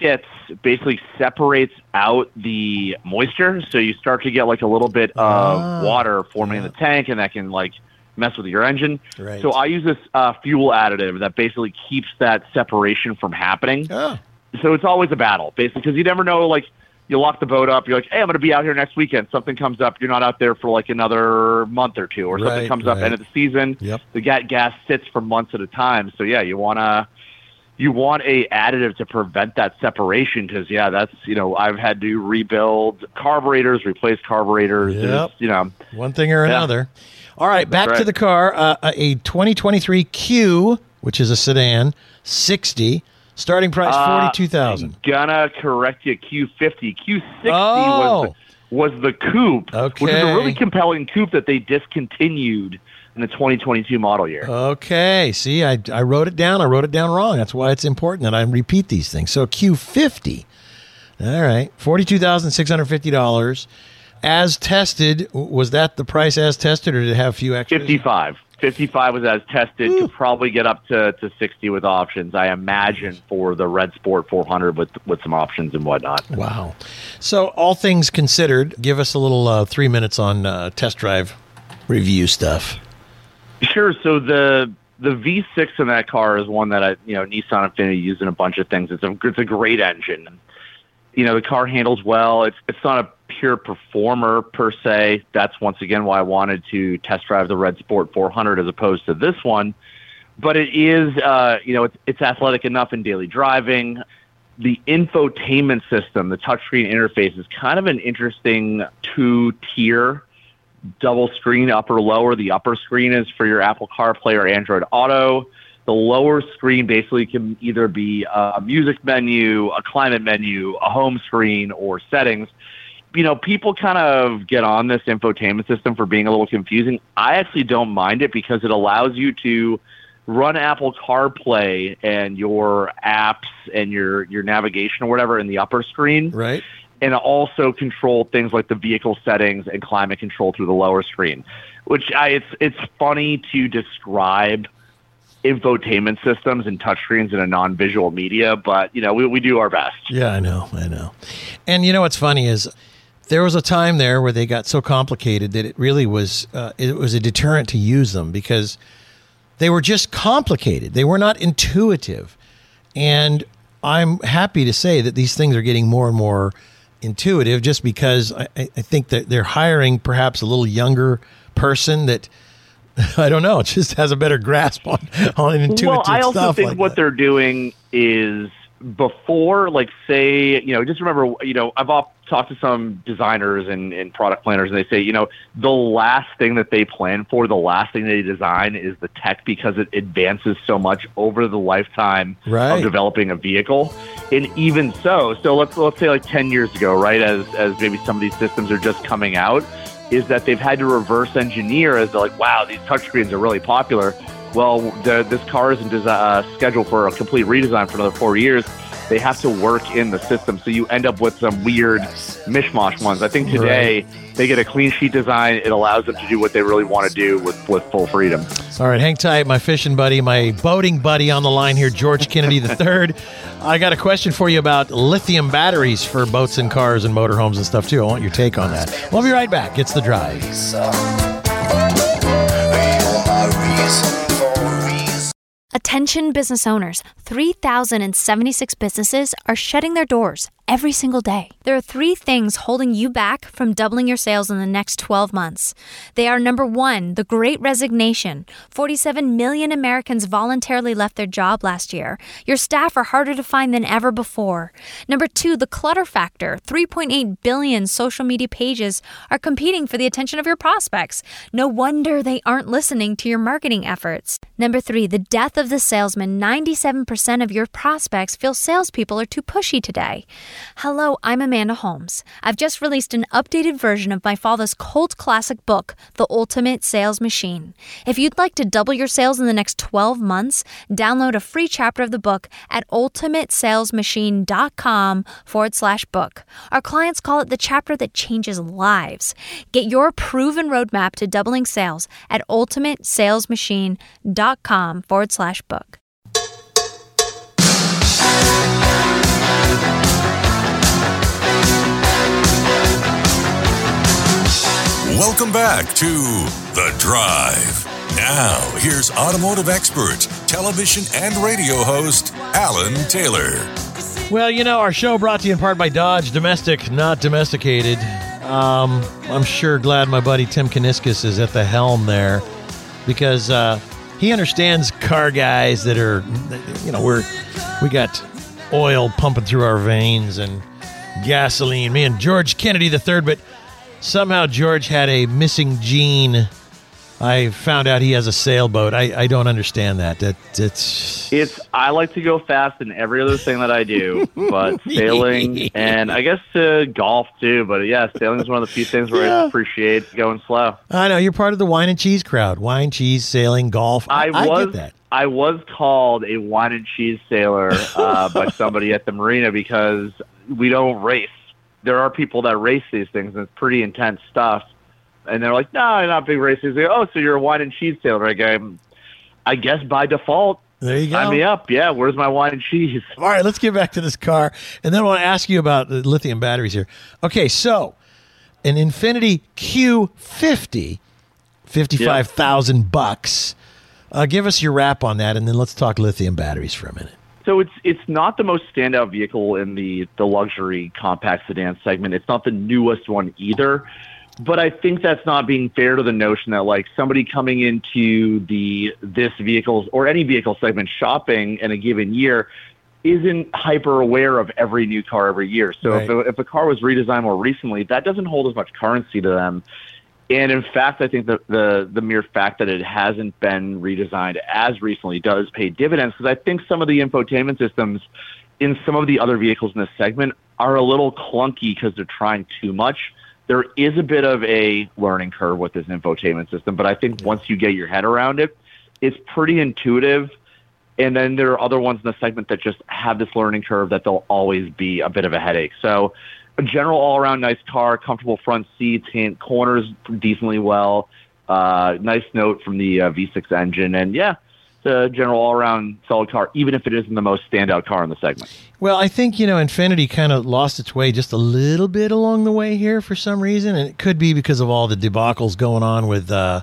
sits basically separates out the moisture, so you start to get like a little bit of
Ah,
water forming in the tank, and that can like mess with your engine.
Right.
So I use this uh, fuel additive that basically keeps that separation from happening.
Oh.
So it's always a battle, basically, because you never know. Like you lock the boat up, you're like, "Hey, I'm going to be out here next weekend." Something comes up, you're not out there for like another month or two, or
Right,
something comes up end of the season.
Yep.
The ga- gas sits for months at a time. So yeah, you want to you want a additive to prevent that separation because yeah, that's you know I've had to rebuild carburetors, replace carburetors.
Yep.
you know,
One thing or
Yeah.
another. All right, back to the car. Uh, a 2023 Q, which is a sedan, 60. Starting price
Uh,
42000
gonna correct you. Q50, Q60
Oh.
was the, was the coupe, which is
Okay.
a really compelling coupe that they discontinued in the 2022 model year.
Okay, see, I, I wrote it down. I wrote it down wrong. That's why it's important that I repeat these things. So Q50. All right, $42,650. As tested, was that the price as tested, or did it have a few extras?
55. 55 was as tested. Could probably get up to, to 60 with options. I imagine for the Red Sport 400 with with some options and whatnot.
Wow. So, all things considered, give us a little uh, three minutes on uh, test drive review stuff.
Sure. So the the V6 in that car is one that I you know Nissan Infiniti used in a bunch of things. It's a it's a great engine. You know the car handles well. It's it's not a pure performer per se. That's once again why I wanted to test drive the Red Sport 400 as opposed to this one. But it is uh, you know it's it's athletic enough in daily driving. The infotainment system, the touchscreen interface, is kind of an interesting two tier double screen upper lower the upper screen is for your apple carplay or android auto the lower screen basically can either be a music menu a climate menu a home screen or settings you know people kind of get on this infotainment system for being a little confusing i actually don't mind it because it allows you to run apple carplay and your apps and your your navigation or whatever in the upper screen
Right.
and also control things like the vehicle settings and climate control through the lower screen. Which I, it's it's funny to describe infotainment systems and touchscreens in a non-visual media, but you know we, we do our best.
Yeah, I know, I know. And you know what's funny is there was a time there where they got so complicated that it really was uh, it was a deterrent to use them because they were just complicated. They were not intuitive. And I'm happy to say that these things are getting more and more intuitive just because I, I think that they're hiring perhaps a little younger person that I don't know, just has a better grasp on on intuitive
well, I also think
like
what
that.
they're doing is before, like, say, you know, just remember, you know, I've all talked to some designers and, and product planners, and they say, you know, the last thing that they plan for, the last thing they design is the tech because it advances so much over the lifetime
Right.
of developing a vehicle. And even so, so let's let's say like ten years ago, right, as as maybe some of these systems are just coming out, is that they've had to reverse engineer as they're like, wow, these touchscreens are really popular. Well, the, this car isn't desi- uh, scheduled for a complete redesign for another four years. They have to work in the system, so you end up with some weird mishmash ones. I think today they get a clean sheet design. It allows them to do what they really want to do with, with full freedom.
All right, hang tight, my fishing buddy, my boating buddy on the line here, George Kennedy III. I got a question for you about lithium batteries for boats and cars and motorhomes and stuff too. I want your take on that. We'll be right back. It's the drive.
Attention business owners 3,076 businesses are shutting their doors every single day. There are three things holding you back from doubling your sales in the next 12 months. They are number one, the great resignation. 47 million Americans voluntarily left their job last year. Your staff are harder to find than ever before. Number two, the clutter factor. 3.8 billion social media pages are competing for the attention of your prospects. No wonder they aren't listening to your marketing efforts. Number three, the death of the salesman. 97% of your prospects feel salespeople are too pushy today. Hello, I'm Amanda Holmes. I've just released an updated version of my father's cult classic book, The Ultimate Sales Machine. If you'd like to double your sales in the next 12 months, download a free chapter of the book at ultimatesalesmachine.com forward slash book. Our clients call it the chapter that changes lives. Get your proven roadmap to doubling sales at ultimatesalesmachine.com forward slash book.
Welcome back to The Drive. Now, here's automotive expert, television and radio host, Alan Taylor.
Well, you know, our show brought to you in part by Dodge, domestic, not domesticated. Um, I'm sure glad my buddy Tim Kuniskis is at the helm there because uh, he understands car guys that are, you know, we're we got oil pumping through our veins and gasoline. Me and George Kennedy the third, but somehow George had a missing gene. I found out he has a sailboat. I, I don't understand that. That it's
It's I like to go fast in every other thing that I do, but sailing and I guess to golf too. But yeah, sailing is one of the few things where I appreciate going slow.
I know you're part of the wine and cheese crowd. Wine, cheese, sailing, golf.
I,
I
was
get that.
I was called a wine and cheese sailor uh, by somebody at the marina because we don't race. There are people that race these things, and it's pretty intense stuff. And they're like, "No, I'm not big racers." They go, "Oh, so you're a wine and cheese tailor? I go, "I guess by default."
There you go.
Sign me up. Yeah, where's my wine and cheese?
All right, let's get back to this car, and then I want to ask you about the lithium batteries here. Okay, so an Infiniti Q50, fifty-five thousand bucks. Uh, give us your wrap on that, and then let's talk lithium batteries for a minute.
So it's it's not the most standout vehicle in the the luxury compact sedan segment. It's not the newest one either. But I think that's not being fair to the notion that like somebody coming into the this vehicles or any vehicle segment shopping in a given year isn't hyper aware of every new car every year. So if, a, if a car was redesigned more recently, that doesn't hold as much currency to them. And in fact, I think that the the mere fact that it hasn't been redesigned as recently does pay dividends because I think some of the infotainment systems in some of the other vehicles in this segment are a little clunky because they're trying too much. There is a bit of a learning curve with this infotainment system, but I think once you get your head around it, it's pretty intuitive. And then there are other ones in the segment that just have this learning curve that they'll always be a bit of a headache. So a general all around nice car, comfortable front seats, hand corners decently well. Uh, nice note from the uh, V6 engine, and yeah, it's a general all around solid car, even if it isn't the most standout car in the segment.
Well, I think you know Infiniti kind of lost its way just a little bit along the way here for some reason, and it could be because of all the debacles going on with. Uh,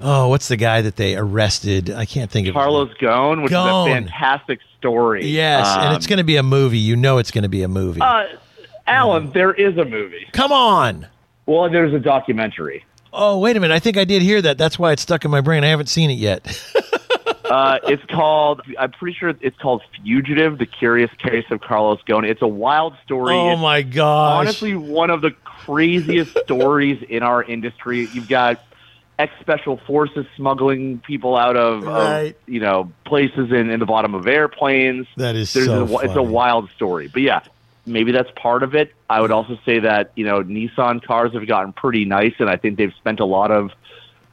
oh, what's the guy that they arrested? I can't think of. his
Carlos Ghosn, which
Ghosn.
is a fantastic story.
Yes, and
Um,
it's going to be a movie. You know, it's going to be a movie.
Uh, Alan, there is a movie.
Come on.
Well, there's a documentary.
Oh, wait a minute. I think I did hear that. That's why it's stuck in my brain. I haven't seen it yet.
Uh, it's called. I'm pretty sure it's called Fugitive: The Curious Case of Carlos Ghosn. It's a wild story.
oh
It's
my gosh.
honestly one of the craziest stories in our industry. You've got ex special forces smuggling people out of, of, you know places in, in the bottom of airplanes.
That is
There's
so
a, it's a wild story, but yeah, maybe that's part of it. I would also say that you know Nissan cars have gotten pretty nice, and I think they've spent a lot of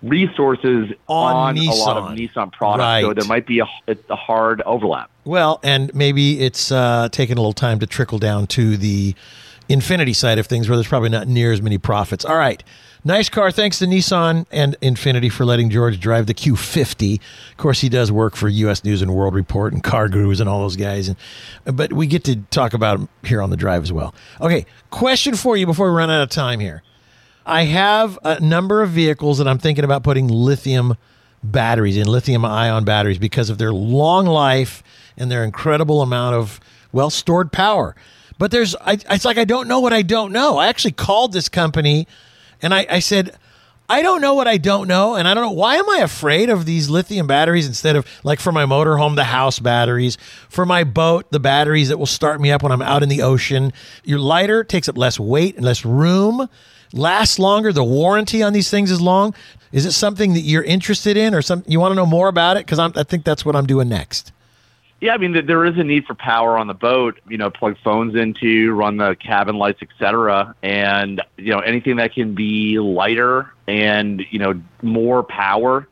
resources
On
a lot of
Nissan.
Products. So there might be a, a hard overlap.
Well, and maybe it's uh, taken a little time to trickle down to the Infiniti side of things where there's probably not near as many profits. All right. Nice car. Thanks to Nissan and Infiniti for letting George drive the Q50. Of course, he does work for U.S. News and World Report and Car Gurus and all those guys. And, but we get to talk about him here on the drive as well. Okay. Question for you before we run out of time here. I have a number of vehicles that I'm thinking about putting lithium batteries in, lithium ion batteries, because of their long life and their incredible amount of, well, stored power. But there's, I, it's like I don't know what I don't know. I actually called this company and I, I said, I don't know what I don't know. And I don't know. Why am I afraid of these lithium batteries instead of, like, for my motorhome, the house batteries, for my boat, the batteries that will start me up when I'm out in the ocean? You're lighter, takes up less weight and less room lasts longer. The warranty on these things is long. Is it something that you're interested in, or some you want to know more about it? Because I think that's what I'm doing next.
Yeah, I mean, th- there is a need for power on the boat. You know, plug phones into, run the cabin lights, etc. And you know, anything that can be lighter and you know more power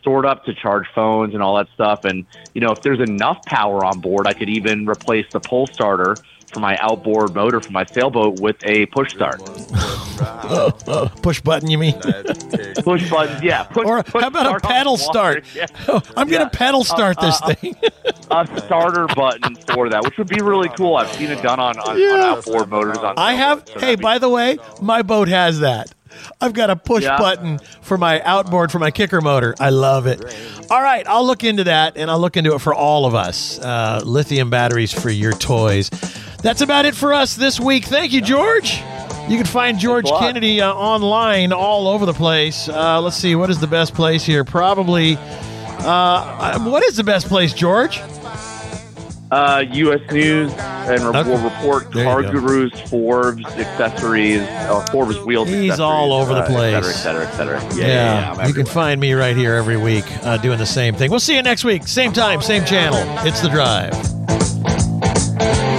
stored up to charge phones and all that stuff. And you know, if there's enough power on board, I could even replace the pull starter for my outboard motor for my sailboat with a push start.
Push button, you mean?
push buttons, yeah. Push,
or
push
how about a
start on
pedal start?
yeah.
I'm gonna pedal start this
uh,
thing.
a starter button for that, which would be really cool. I've seen it done on, on,
Yeah.
on outboard motors. On
I have. Hey, by the way, my boat has that. I've got a push
Yeah.
button for my outboard for my kicker motor. I love it. All right, I'll look into that and I'll look into it for all of us. Uh, lithium batteries for your toys. That's about it for us this week. Thank you, George. You can find George
Thanks a lot.
Kennedy uh, online all over the place. Uh, let's see, what is the best place here? Probably. Uh, uh, what is the best place, George?
uh, U.S. News and re-
Okay.
will report
There
car
go.
gurus, Forbes accessories, uh, Forbes wheels.
He's
accessories,
all over the
uh, et
place.
cetera, et cetera, et cetera. Yeah, yeah, yeah,
you can find me right here every week uh, doing the same thing. We'll see you next week, same time, same channel. It's the drive.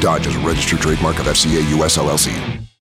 Dodge is a registered trademark of FCA US LLC.